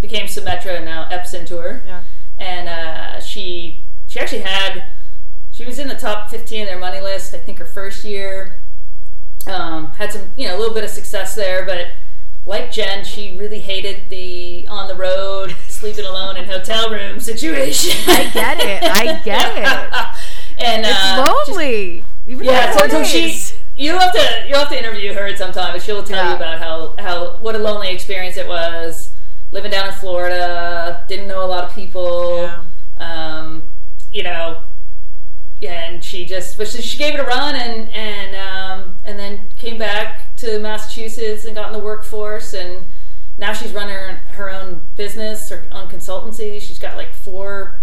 became Symetra, now Epson Tour Yeah. and uh, she she actually had she was in the top 15 of their money list i think her first year um, had some you know a little bit of success there but like jen she really hated the on the road <laughs> sleeping alone in hotel room situation I get it. I <laughs> get it. and It's uh, just- lonely. Even yeah, so, so she you'll have to you'll have to interview her at some time, but she'll tell Yeah. you about how how what a lonely experience it was living down in Florida. Didn't know a lot of people. Yeah. Um, you know, and she just but she, she gave it a run and and um, and then came back to Massachusetts and got in the workforce and now she's running her, her own business her own consultancy. She's got like four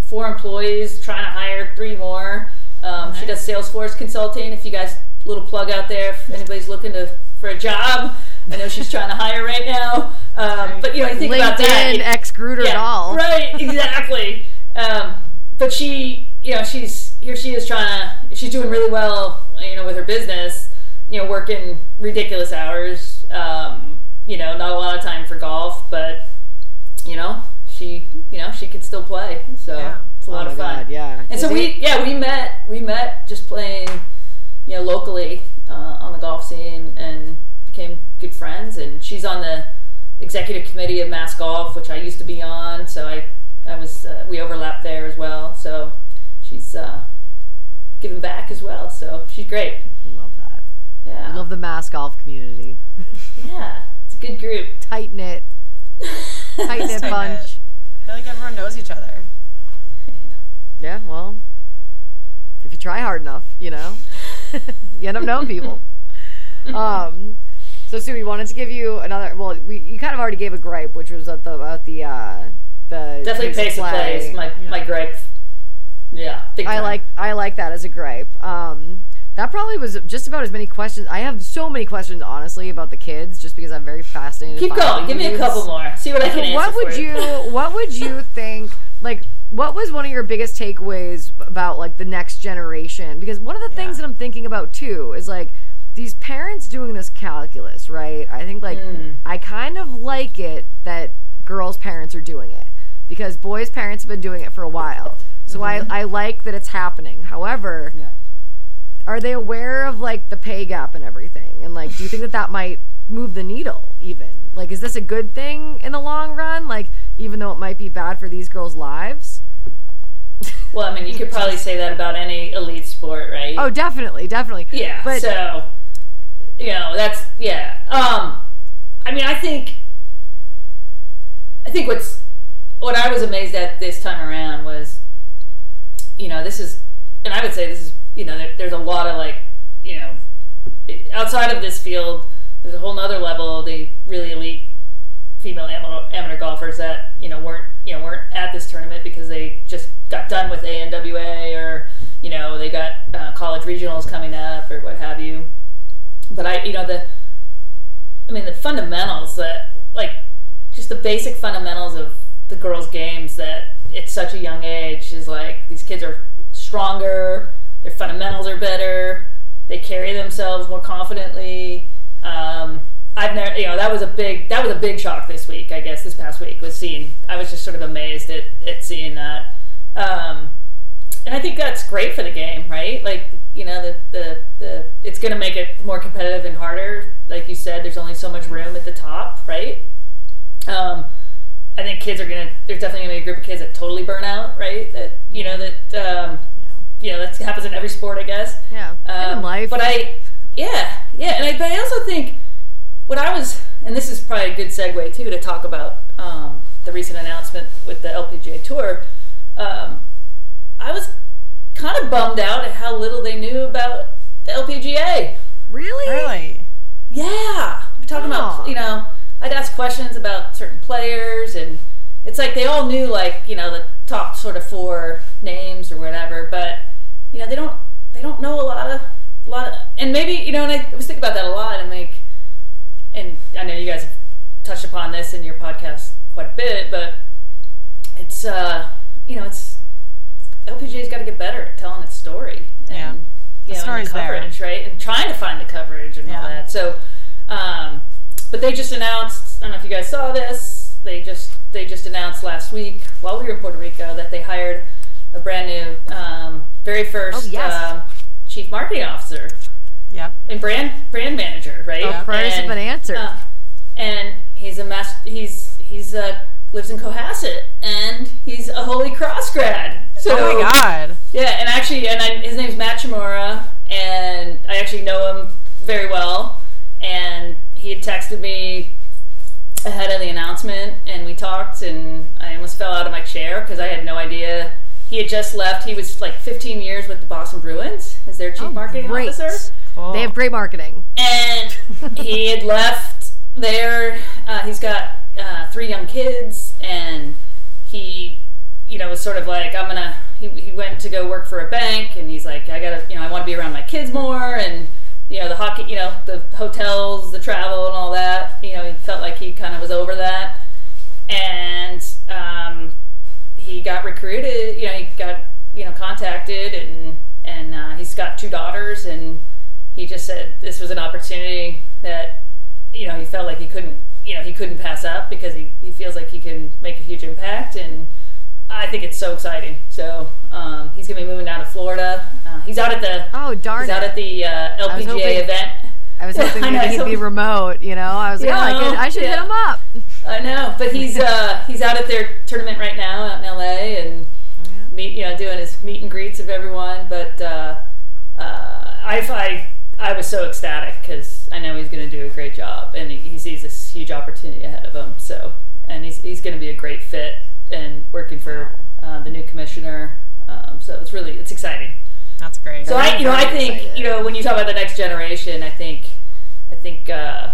four employees, trying to hire three more. Um, She does Salesforce consulting. If you guys, little plug out there, if anybody's looking to for a job, I know she's trying to hire right now. Um, but you know, you think about that. LinkedIn ex Gruder at all? Right, exactly. um, but she, you know, she's here. She is trying to. She's doing really well, you know, with her business. You know, working ridiculous hours. Um, you know, not a lot of time for golf, but you know, she, you know, she could still play. So Yeah. it's a lot oh of fun. God, yeah. And so Is we, yeah, we met. We met just playing, you know, locally uh, on the golf scene, and became good friends. And she's on the executive committee of Mass Golf, which I used to be on. So I, I was, uh, we overlapped there as well. So she's uh, giving back as well. So she's great. I love that. Yeah, I love the mass golf community. yeah, it's a good group. <laughs> Tight knit, tight knit bunch. I feel like everyone knows each other. <laughs> Yeah, well, if you try hard enough, you know, <laughs> you end up knowing people. Um, so Sue, we wanted to give you another. Well, we you kind of already gave a gripe, which was at the about the uh, the Definitely pace of play is my my gripe. Yeah, I like I like that as a gripe. Um, that probably was just about as many questions. I have so many questions, honestly, about the kids, just because I'm very fascinated. Keep going. Give me a couple more. See what I can answer what would for you what would you <laughs> think like what was one of your biggest takeaways about like the next generation because one of the things that i'm thinking about too is like these parents doing this calculus right i think like Mm. i kind of like it that girls parents are doing it because boys' parents have been doing it for a while. So I, I like that it's happening. However, Yeah. are they aware of like the pay gap and everything? And like, do you think that that might move the needle even? Like, is this a good thing in the long run? Like, even though it might be bad for these girls' lives? Well, I mean, you could probably say that about any elite sport, right? Oh, definitely, definitely. Yeah. but so, you know, that's yeah. Um, I mean, I think, I think what's what I was amazed at this time around was, you know, this is, and I would say this is, you know, there, there's a lot of like, you know, outside of this field, there's a whole nother level. of The really elite female amateur, amateur golfers that you know weren't you know weren't at this tournament because they just got done with ANWA or you know they got uh, college regionals coming up or what have you. But I you know the I mean the fundamentals that like just the basic fundamentals of the girls' games that at such a young age is like these kids are stronger, their fundamentals are better, they carry themselves more confidently. Um, I've never, you know, that was a big that was a big shock this week. I guess this past week was seeing. I was just sort of amazed at, at seeing that, um, and I think that's great for the game, right? Like you know, the the, the it's going to make it more competitive and harder. Like you said, there's only so much room at the top, right? Um, I think kids are gonna. There's definitely gonna be a group of kids that totally burn out, right? That you know that um, you know that happens in every sport, I guess. yeah, and in Um, life. But I, yeah, yeah, and I, but I also think what I was, and this is probably a good segue too to talk about um, the recent announcement with the LPGA Tour. Um, I was kind of bummed out at how little they knew about the LPGA. really, Really? Yeah, we're talking Aw. about you know. I'd ask questions about certain players, and it's like they all knew like you know the top sort of four names or whatever, but you know they don't they don't know a lot of a lot of, and maybe you know, and I was thinking about that a lot, and like, and I know you guys have touched upon this in your podcast quite a bit, but it's uh you know it's LPGA's got to get better at telling its story, and Yeah. you The know, and story's there. coverage, right, and trying to find the coverage and all that. So, um, but they just announced. I don't know if you guys saw this. They just they just announced last week while we were in Puerto Rico that they hired a brand new, um, very first Oh, yes. um, chief marketing officer Yep. and brand brand manager, right? Oh, prayers have And, been answered. uh, and he's a master. He's he's uh, lives in Cohasset, and he's a Holy Cross grad. So, Oh my god. yeah, and actually, and I, his name's Matt Chmura, and I actually know him very well. And he had texted me ahead of the announcement, and we talked, and I almost fell out of my chair because I had no idea. He had just left. He was like 15 years with the Boston Bruins as their chief marketing Oh, great. officer Cool. They have great marketing. and he <laughs> had left there. Uh, he's got uh, three young kids, and he, you know, was sort of like, I'm gonna. He, he went to go work for a bank, and he's like, I gotta, you know, I want to be around my kids more, and you know, the hockey, you know, the hotels, the travel, and all that. You know, he felt like he kind of was over that, and um, he got recruited. You know, he got you know contacted, and and uh, he's got two daughters, and he just said this was an opportunity that you know he felt like he couldn't you know he couldn't pass up because he, he feels like he can make a huge impact and I think it's so exciting. So um, he's gonna be moving down to Florida. Uh, he's out at the Oh darn he's it! out at the uh, LPGA hoping- event. I was <laughs> hoping I know, he'd be remote. You know, I was like, You oh, I, could, I should hit him up. <laughs> I know, but he's uh, he's out at their tournament right now out in LA and meet you know doing his meet and greets of everyone. But uh, uh, I, I I was so ecstatic because I know he's going to do a great job and he, he sees this huge opportunity ahead of him. So and he's he's going to be a great fit and working for uh, the new commissioner. Um, so it's really it's exciting. That's great. So I, you know, I think excited. you know when you talk about the next generation, I think, I think, uh,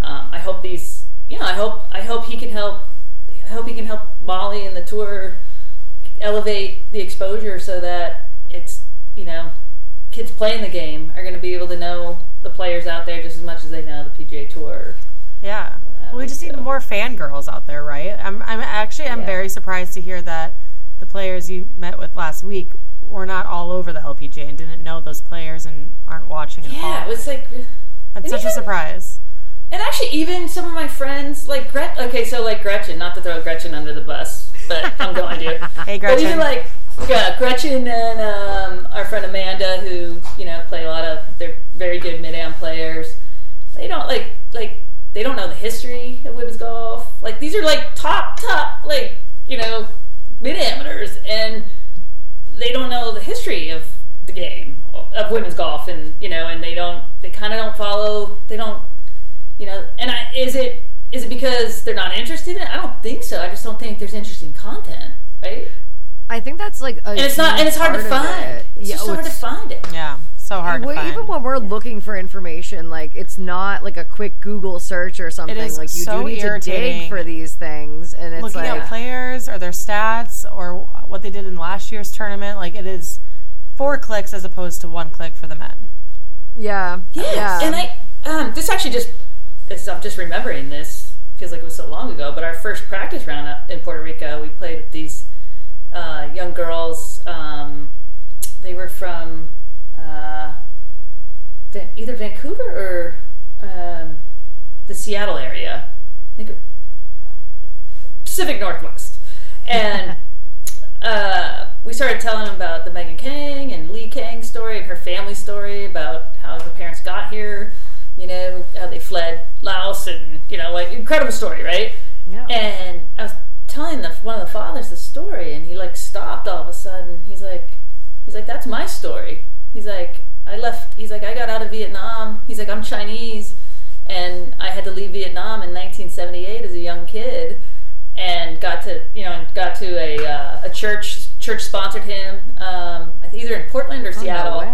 um, I hope these, you know, I hope, I hope he can help, I hope he can help Molly and the tour elevate the exposure so that it's, you know, kids playing the game are going to be able to know the players out there just as much as they know the PGA Tour. Yeah. Well, we just need so. more fangirls out there, right? I'm, I'm actually, I'm Yeah. very surprised to hear that the players you met with last week were not all over the LPGA and didn't know those players and aren't watching and Yeah, it was like. That's such a surprise. And actually, even some of my friends, like Gret. Okay, so like Gretchen, not to throw Gretchen under the bus, but I'm going to. Hey, <laughs> Gretchen. But even like yeah, Gretchen and um, our friend Amanda, who you know play a lot of, they're very good mid am players. They don't like like they don't know the history of women's golf. Like these are like top top like you know mid amateurs, and they don't know the history of the game of women's golf, and you know, and they don't they kind of don't follow. They don't you know. And I is it is it because they're not interested in it? I don't think so. I just don't think there's interesting content, right? I think that's like a and it's not and it's hard to find. It's just hard to find it. Yeah, so hard well, to find. even when we're looking for information, like it's not like a quick Google search or something. is like you so do need to dig for these things, and it's looking like at players or their stats or what they did in last year's tournament, like it is four clicks as opposed to one click for the men. yeah, Yes. yeah. And I um, this actually just this, I'm just remembering this. Feels like it was so long ago, but our first practice round up in Puerto Rico, we played with these uh, young girls. Um, they were from uh, Van- either Vancouver or um, the Seattle area. I think Pacific Northwest, and <laughs> uh, we started telling them about the Megan Khang and Lee Khang story and her family story about how her parents got here. You know how they fled Laos and you know like incredible story, right? Yeah. And I was telling the one of the fathers the story, and he like stopped all of a sudden. He's like, he's like, that's my story. He's like, I left. He's like, I got out of Vietnam. He's like, I'm Chinese, and I had to leave Vietnam in 1978 as a young kid, and got to you know got to a uh, a church. Church sponsored him, um, either in Portland or Seattle Oh, No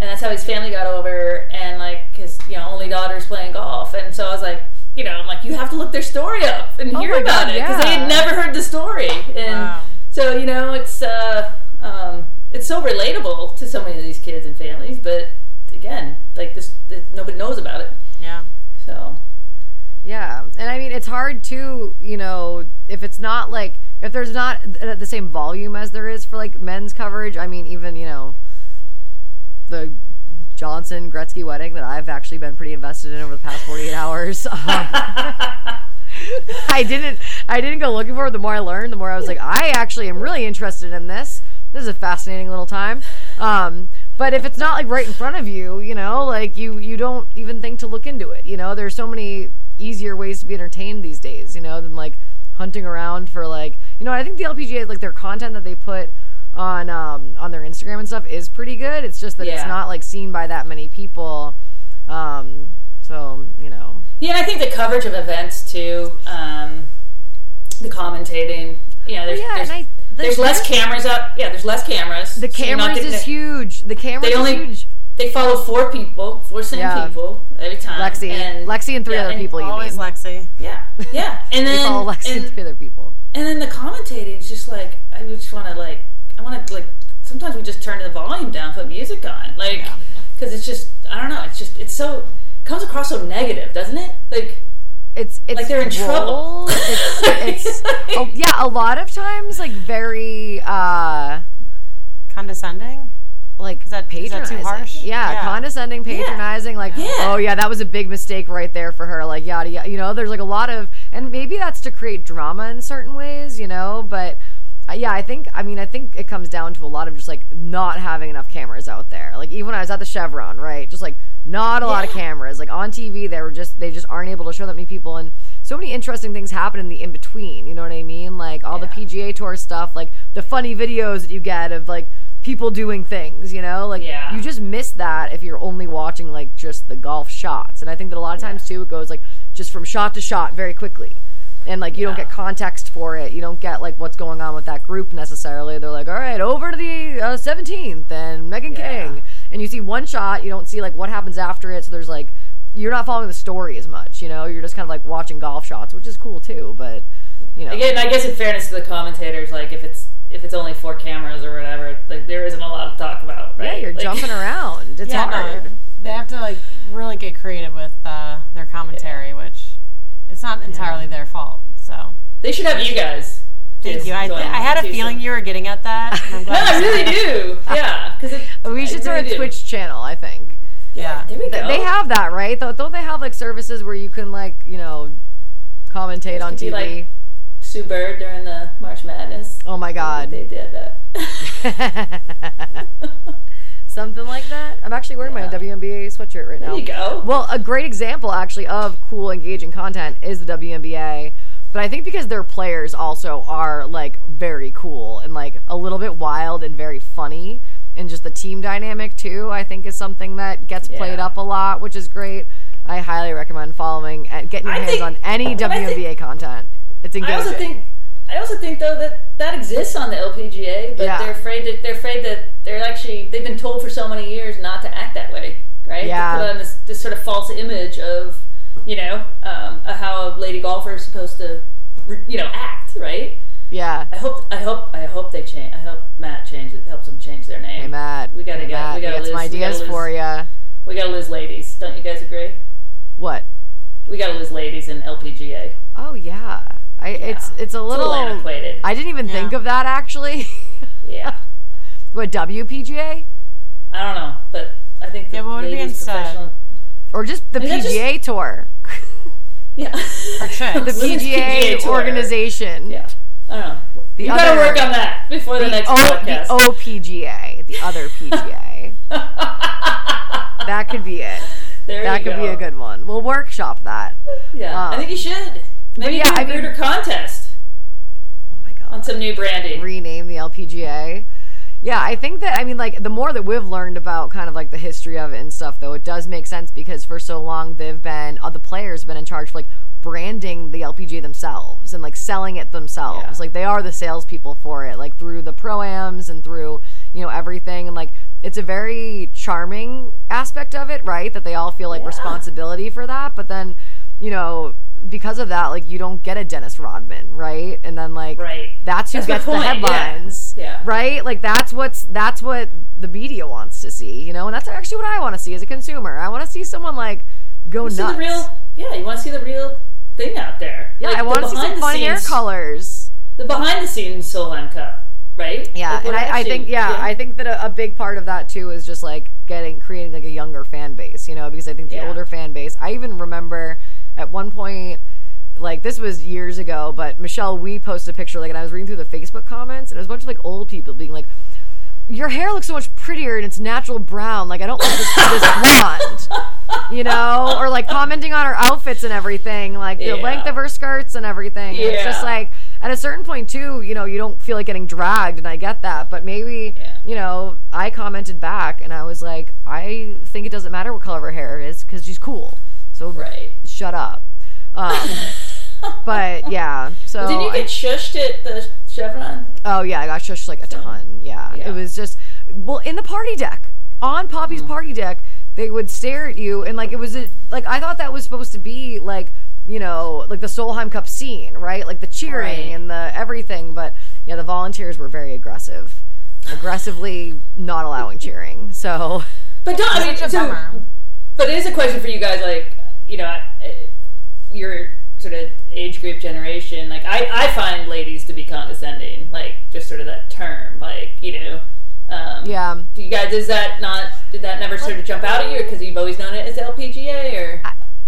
and that's how his family got over and like his you know only daughter's playing golf and so i was like you know i'm like you have to look their story up and Oh hear about God, it because they had never heard the story and Wow. so you know it's uh um it's so relatable to so many of these kids and families but again like this, this nobody knows about it Yeah. so Yeah, and I mean it's hard to you know if it's not like if there's not the same volume as there is for like men's coverage. I mean even you know the Johnson Gretzky wedding that I've actually been pretty invested in over the past 48 hours. <laughs> Um, <laughs> I didn't I didn't go looking for it. The more I learned, the more I was like, I actually am really interested in this. This is a fascinating little time. Um, but if it's not like right in front of you, you know, like you you don't even think to look into it. You know, there's so many easier ways to be entertained these days. You know, than like hunting around for like you know. I think the LPGA like their content that they put on um, on their Instagram and stuff is pretty good. It's just that it's not like seen by that many people. Um, so you know, Yeah, and I think the coverage of events too, um, the commentating. You know, there's yeah, there's, and I- there's there's- less cameras up. Yeah, there's less cameras. the so cameras getting is the- huge. The cameras They only is huge. they follow four people, four same Yeah. people every time. Lexi, and, Lexi, and three yeah, other and people. You Always mean? Lexi. Yeah, yeah, <laughs> and then They then follow Lexi and and, three other people. and then the commentating is just like I just want to like I want to like sometimes we just turn the volume down, put music on, like because it's just I don't know, it's just it's so it comes across so negative, doesn't it? Like It's it's Like they're in trouble. It's, it's <laughs> oh, yeah. A lot of times, like very uh Condescending. like Is that- is that too patronizing. harsh? Yeah, Yeah. condescending, patronizing. Like, Yeah. oh yeah, that was a big mistake right there for her. Like yada yada. You know, there's like a lot of, and maybe that's to create drama in certain ways. You know, but. Uh, Yeah, I think. I mean, I think it comes down to a lot of just like not having enough cameras out there. Like even when I was at the Chevron, right? Just like not a lot of cameras. Like on TV, they were just they just aren't able to show that many people, and so many interesting things happen in the in between. You know what I mean? Like all the PGA Tour stuff, like the funny videos that you get of like people doing things. You know, like Yeah. you just miss that if you're only watching like just the golf shots. And I think that a lot of times too, it goes like just from shot to shot very quickly. And like you don't get context for it. You don't get like what's going on with that group necessarily. They're like, all right, over to the uh, 17th and Megan Yeah. King. And you see one shot, you don't see like what happens after it. So there's like, you're not following the story as much. You know, you're just kind of like watching golf shots, which is cool too. But you know, Again, I guess in fairness to the commentators, like if it's if it's only four cameras or whatever, like there isn't a lot to talk about, right? yeah, you're Like- jumping <laughs> around. It's yeah, hard. no, they have to like really get creative with uh, their commentary, which it's not entirely their fault. So They should have you guys. thank you. I, join I had a feeling some- you were getting at that. I'm <laughs> No, I really do. <laughs> Yeah, because We should start a Twitch channel. I think. Yeah. There we go. They have that, right? Don't they have like services where you can like you know commentate on could be, TV? like, Sue Bird during the March Madness. Oh my god. They did that. <laughs> Something like that. I'm actually wearing my Yeah. WNBA sweatshirt right now. there you go. Well, a great example actually of cool, engaging content is the WNBA. But I think because their players also are like very cool and like a little bit wild and very funny, and just the team dynamic too, I think is something that gets played up a lot, which is great. I highly recommend following and getting your I hands think- on any WNBA think- content. It's engaging. I also think I also think though that that exists on the LPGA, but Yeah. they're afraid that they're afraid that they're actually they've been told for so many years not to act that way, right? Yeah. To put on this, this sort of false image of you know um, how a lady golfer is supposed to you know act, right? yeah. I hope I hope I hope they change. I hope Matt changes helps them change their name. Hey Matt. We gotta hey, get- Matt. we gotta some lose- gotta ideas lose- for you. We gotta lose ladies. Don't you guys agree? What? We gotta lose ladies in LPGA. Oh yeah. I it's it's a It's a little. little antiquated. I didn't even Yeah. think of that actually. <laughs> yeah. what WPGA I don't know, but I think the Yeah, what would be ladies instead? professional. or just the Maybe that's PGA tour, <laughs> Yeah. For <laughs> the PGA, PGA organization. yeah. I don't know. The you other- gotta work on that before the, The, next o, the podcast. OPGA, the other PGA. that could be it. there That you could go. be a good one. We'll workshop that. Yeah, um, I think you should. Maybe yeah, do a I mean- weirder contest Oh my god. on some new branding. rename the LPGA. Yeah, I think that I mean like the more that we've learned about kind of like the history of it and stuff though, it does make sense because for so long they've been uh, the players have been in charge of like branding the LPGA themselves and like selling it themselves. Yeah. Like they are the salespeople for it, like through the proams and through, you know, everything and like it's a very charming aspect of it, right? That they all feel like Yeah. responsibility for that. But then, you know, because of that, like you don't get a Dennis Rodman, right? And then like Right. that's who That's gets the yeah. headlines Yeah. right like that's what's that's what the media wants to see you know and that's actually what i want to see as a consumer i want to see someone like go You see nuts the real, yeah. You want to see the real thing out there. yeah Like i want to see behind some the fun hair scenes- colors The behind the scenes Solheim Cup, right? yeah Like, and I, I think yeah, i think that a, a big part of that too is just like getting creating like a younger fan base you know because i think the Yeah. older fan base i even remember at one point like this was years ago but Michelle Wie posted a picture like and i was reading through the facebook comments and it was a bunch of like old people being like your hair looks so much prettier and it's natural brown. Like I don't like this, this <laughs> blonde, you know, or like commenting on her outfits and everything, like the Yeah. length of her skirts and everything. And It's just like at a certain point too, you know, you don't feel like getting dragged, and I get that, but maybe Yeah. you know, I commented back and I was like, I think it doesn't matter what color her hair is because she's cool. So Right. Shut up. Um, <laughs> but yeah, so Didn't you I- get shushed at the Chevron? Oh yeah, I got shushed like a ton. Yeah. Yeah. it was just well in the party deck on Poppy's Mm. party deck. They would stare at you and like it was a, like I thought that was supposed to be like you know like the Solheim Cup scene, right? Like the cheering Right. and the everything. But yeah, the volunteers were very aggressive, aggressively not allowing cheering. So But don't I <laughs> mean? Such a so- bummer. But it is a question for you guys, like you know, I- your sort of age group generation. Like I, I find ladies to be condescending, like just sort of that term, like you know. Um, yeah. Do you guys? Is that not? Did that never sort of jump out at you because you've always known it as LPGA or?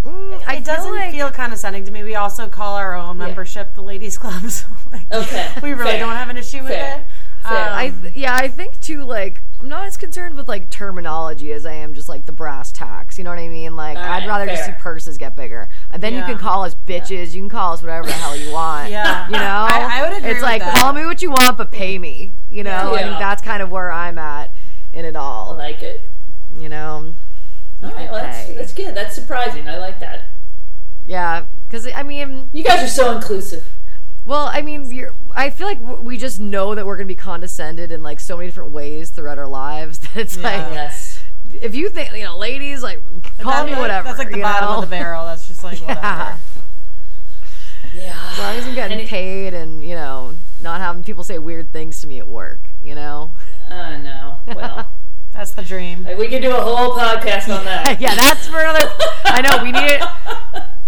Mm, I it doesn't like, feel condescending to me. We also call our own membership the ladies' club. <laughs> So like, Okay, we really fair. don't have an issue with Fair. it. Fair. Um, I th- yeah, I think too. Like, I'm not as concerned with like terminology as I am just like the brass tacks. You know what I mean? Like, All I'd right, rather just see fair. purses get bigger. And then you Yeah. can call us bitches. You can call us whatever the hell you want. Yeah. you know. I- I would agree It's with like that. call me what you want, but pay me. You know. I Yeah. think that's kind of where I'm at in it I all. like it. You know. All right, well, that's, Okay. that's good. That's surprising. I like that. Yeah, because I mean, You guys are so inclusive. Well, I mean, you're, I feel like we just know that we're gonna be condescended in like so many different ways throughout our lives <laughs> that it's Yeah. like Yes. if you think you know, ladies, like call that- me whatever. That's like the bottom know? of the barrel. That's just like <laughs> whatever. Yeah. Yeah. As long as I'm getting And paid and you know not having people say weird things to me at work, you know. Uh, no. Well, <laughs> That's the dream. we could do a whole podcast on that. yeah, that's for another. I know we need it.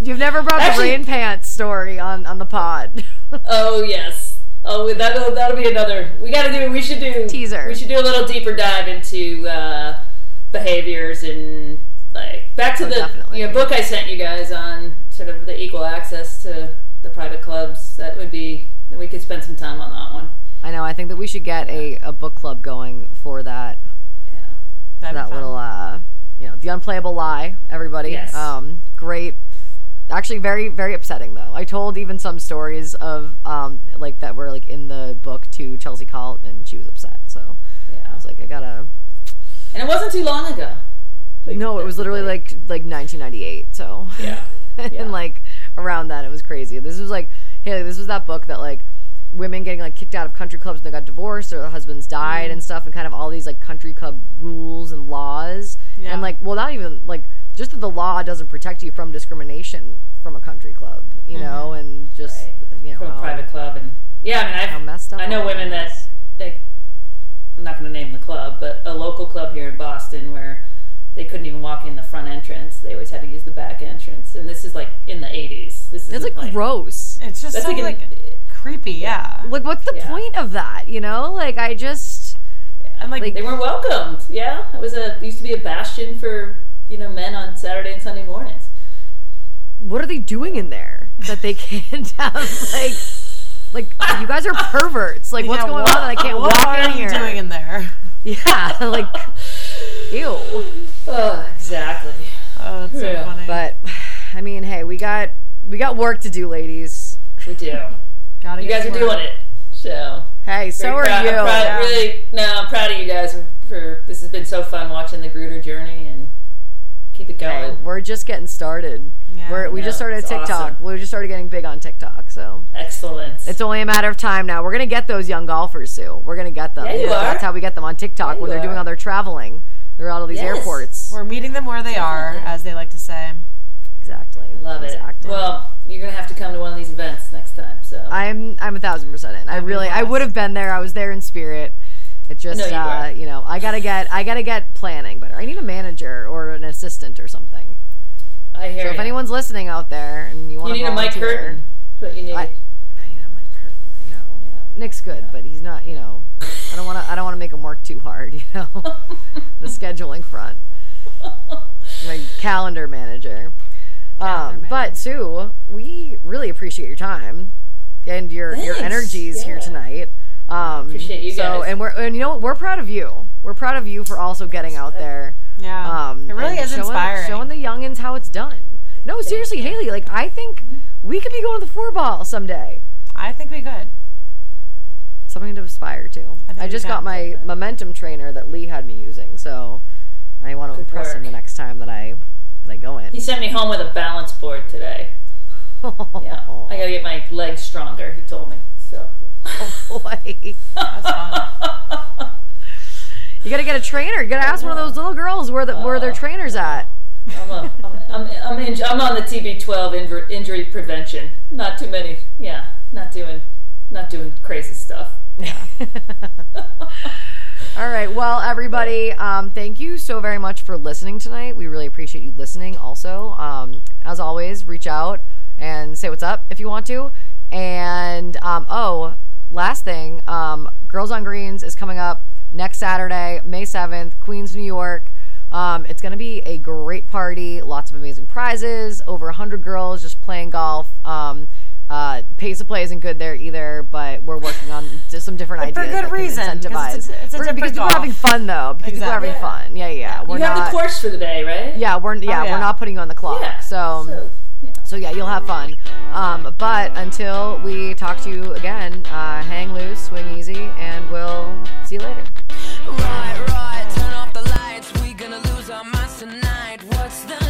You've never brought Actually- the rain pants story on on the pod. Oh yes. Oh, that'll that'll be another. We got to do. We should do Teaser. We should do a little deeper dive into uh, behaviors and like back to Oh, the definitely. you know, book I sent you guys on sort of the equal access to the private clubs. That would be we could spend some time on that one. I know. I think that we should get a, a book club going for that Yeah. That'd be that fun. little uh you know the unplayable lie. Everybody. Yes. Um. Great. Actually, very very upsetting though. I told even some stories of um like that were like in the book to Chelsea Colt, and she was upset. So yeah, I was like, I gotta. And it wasn't too long ago. Like, No, it was literally like like 1998. So Yeah. <laughs> Yeah. and like around that, it was crazy. This was like, hey, this was that book that like women getting like kicked out of country clubs and they got divorced or their husbands died Mm. and stuff, and kind of all these like country club rules and laws, Yeah. and like, well, not even like just that the law doesn't protect you from discrimination from a country club, you mm-hmm. know, and just Right. you know from a private club and yeah i mean i've messed up i know women that that is. they i'm not going to name the club but a local club here in boston where they couldn't even walk in the front entrance they always had to use the back entrance and this is like in the 80s this is It's like, gross. It's just that's so like, like, an- creepy, yeah. Like, what's the Yeah. point of that? You know, like I just And like, Like- they weren't welcomed yeah it was a it used to be a bastion for you know men on saturday and sunday mornings what are they doing in there that they can't <laughs> have like like you guys are perverts like <laughs> what's yeah, going what- on that I can't walk? what walk are in you here doing in there? <laughs> yeah like ew oh exactly Oh, that's so Yeah. funny. but I mean hey we got we got work to do ladies we do Gotta you get guys are doing it so hey so Very are proud- you I'm proud, Yeah. Really, no, I'm proud of you guys for, for this has been so fun watching the Gruder journey and keep it Hey, going. we're just getting started Yeah. we're, we Yeah, just started it's TikTok awesome. we just started getting big on TikTok so Excellent. It's only a matter of time now. We're gonna get those young golfers, Sue. We're gonna get them. Yeah, you are. That's how we get them on TikTok Yeah, when they're doing all their traveling. They're out of these Yes. airports. We're meeting them where they are, Definitely. as they like to say. exactly. Love it. Exactly. Well, you're gonna have to come to one of these events next time. So I'm I'm a thousand percent in. I really I would have been there. I was there in spirit. It just know you uh, you know I gotta get I gotta get planning better. I need a manager or an assistant or something. I hear So if anyone's listening out there and you you want to need a mic curtain. That's what you need. I, I need a mic curtain. I know. Yeah. Nick's good, but he's not. You know, I don't want to. I don't want to make him work too hard. <laughs> You know, <laughs> the scheduling front. My calendar manager. Um, but Sue, we really appreciate your time and your your Thanks. energies here tonight. Um, Appreciate you so, guys. and we're and you know what? We're proud of you. We're proud of you for also getting out there. Yeah. Um, it really is showing, inspiring. Showing the youngins how it's done. No, seriously, Haley. Like I think we could be going to the Four-Ball someday. I think we could. Something to aspire to. I I, just got my momentum trainer that Lee had me using, so I want to Good impress him the next time that I that I go in. he sent me home with a balance board today. <laughs> Yeah, I gotta get my legs stronger. He told me. So Oh <laughs> boy. That's fun. You gotta get a trainer. You gotta ask one of those little girls where the, where their trainer's at. I'm a, I'm I'm I'm, in, I'm on the TB12 injury prevention. Not too many. Yeah, not doing not doing crazy stuff. Yeah. <laughs> All right. Well, everybody, um, thank you so very much for listening tonight. We really appreciate you listening. Also, um, as always, reach out and say what's up if you want to. And um, oh, last thing, um, Girls on Greens is coming up next Saturday, May seventh, Queens, New York. Um, it's going to be a great party, lots of amazing prizes, over 100 girls just playing golf. Um, uh, pace of play isn't good there either, but we're working on just some different ideas. for good that can reason, 'cause incentivize. it's a- it's a We're- because different people are having fun though. Because people are having Exactly. fun. Yeah, yeah. yeah. We're you not. have the course for the day, right? Yeah, we're yeah, Oh, we're not putting you on the clock. Yeah. So, So, yeah. so yeah, you'll have fun. Um, but until we talk to you again, uh, hang loose, swing easy, and we'll see you later. Right, right, turn off the lights. We gonna lose our minds tonight. What's the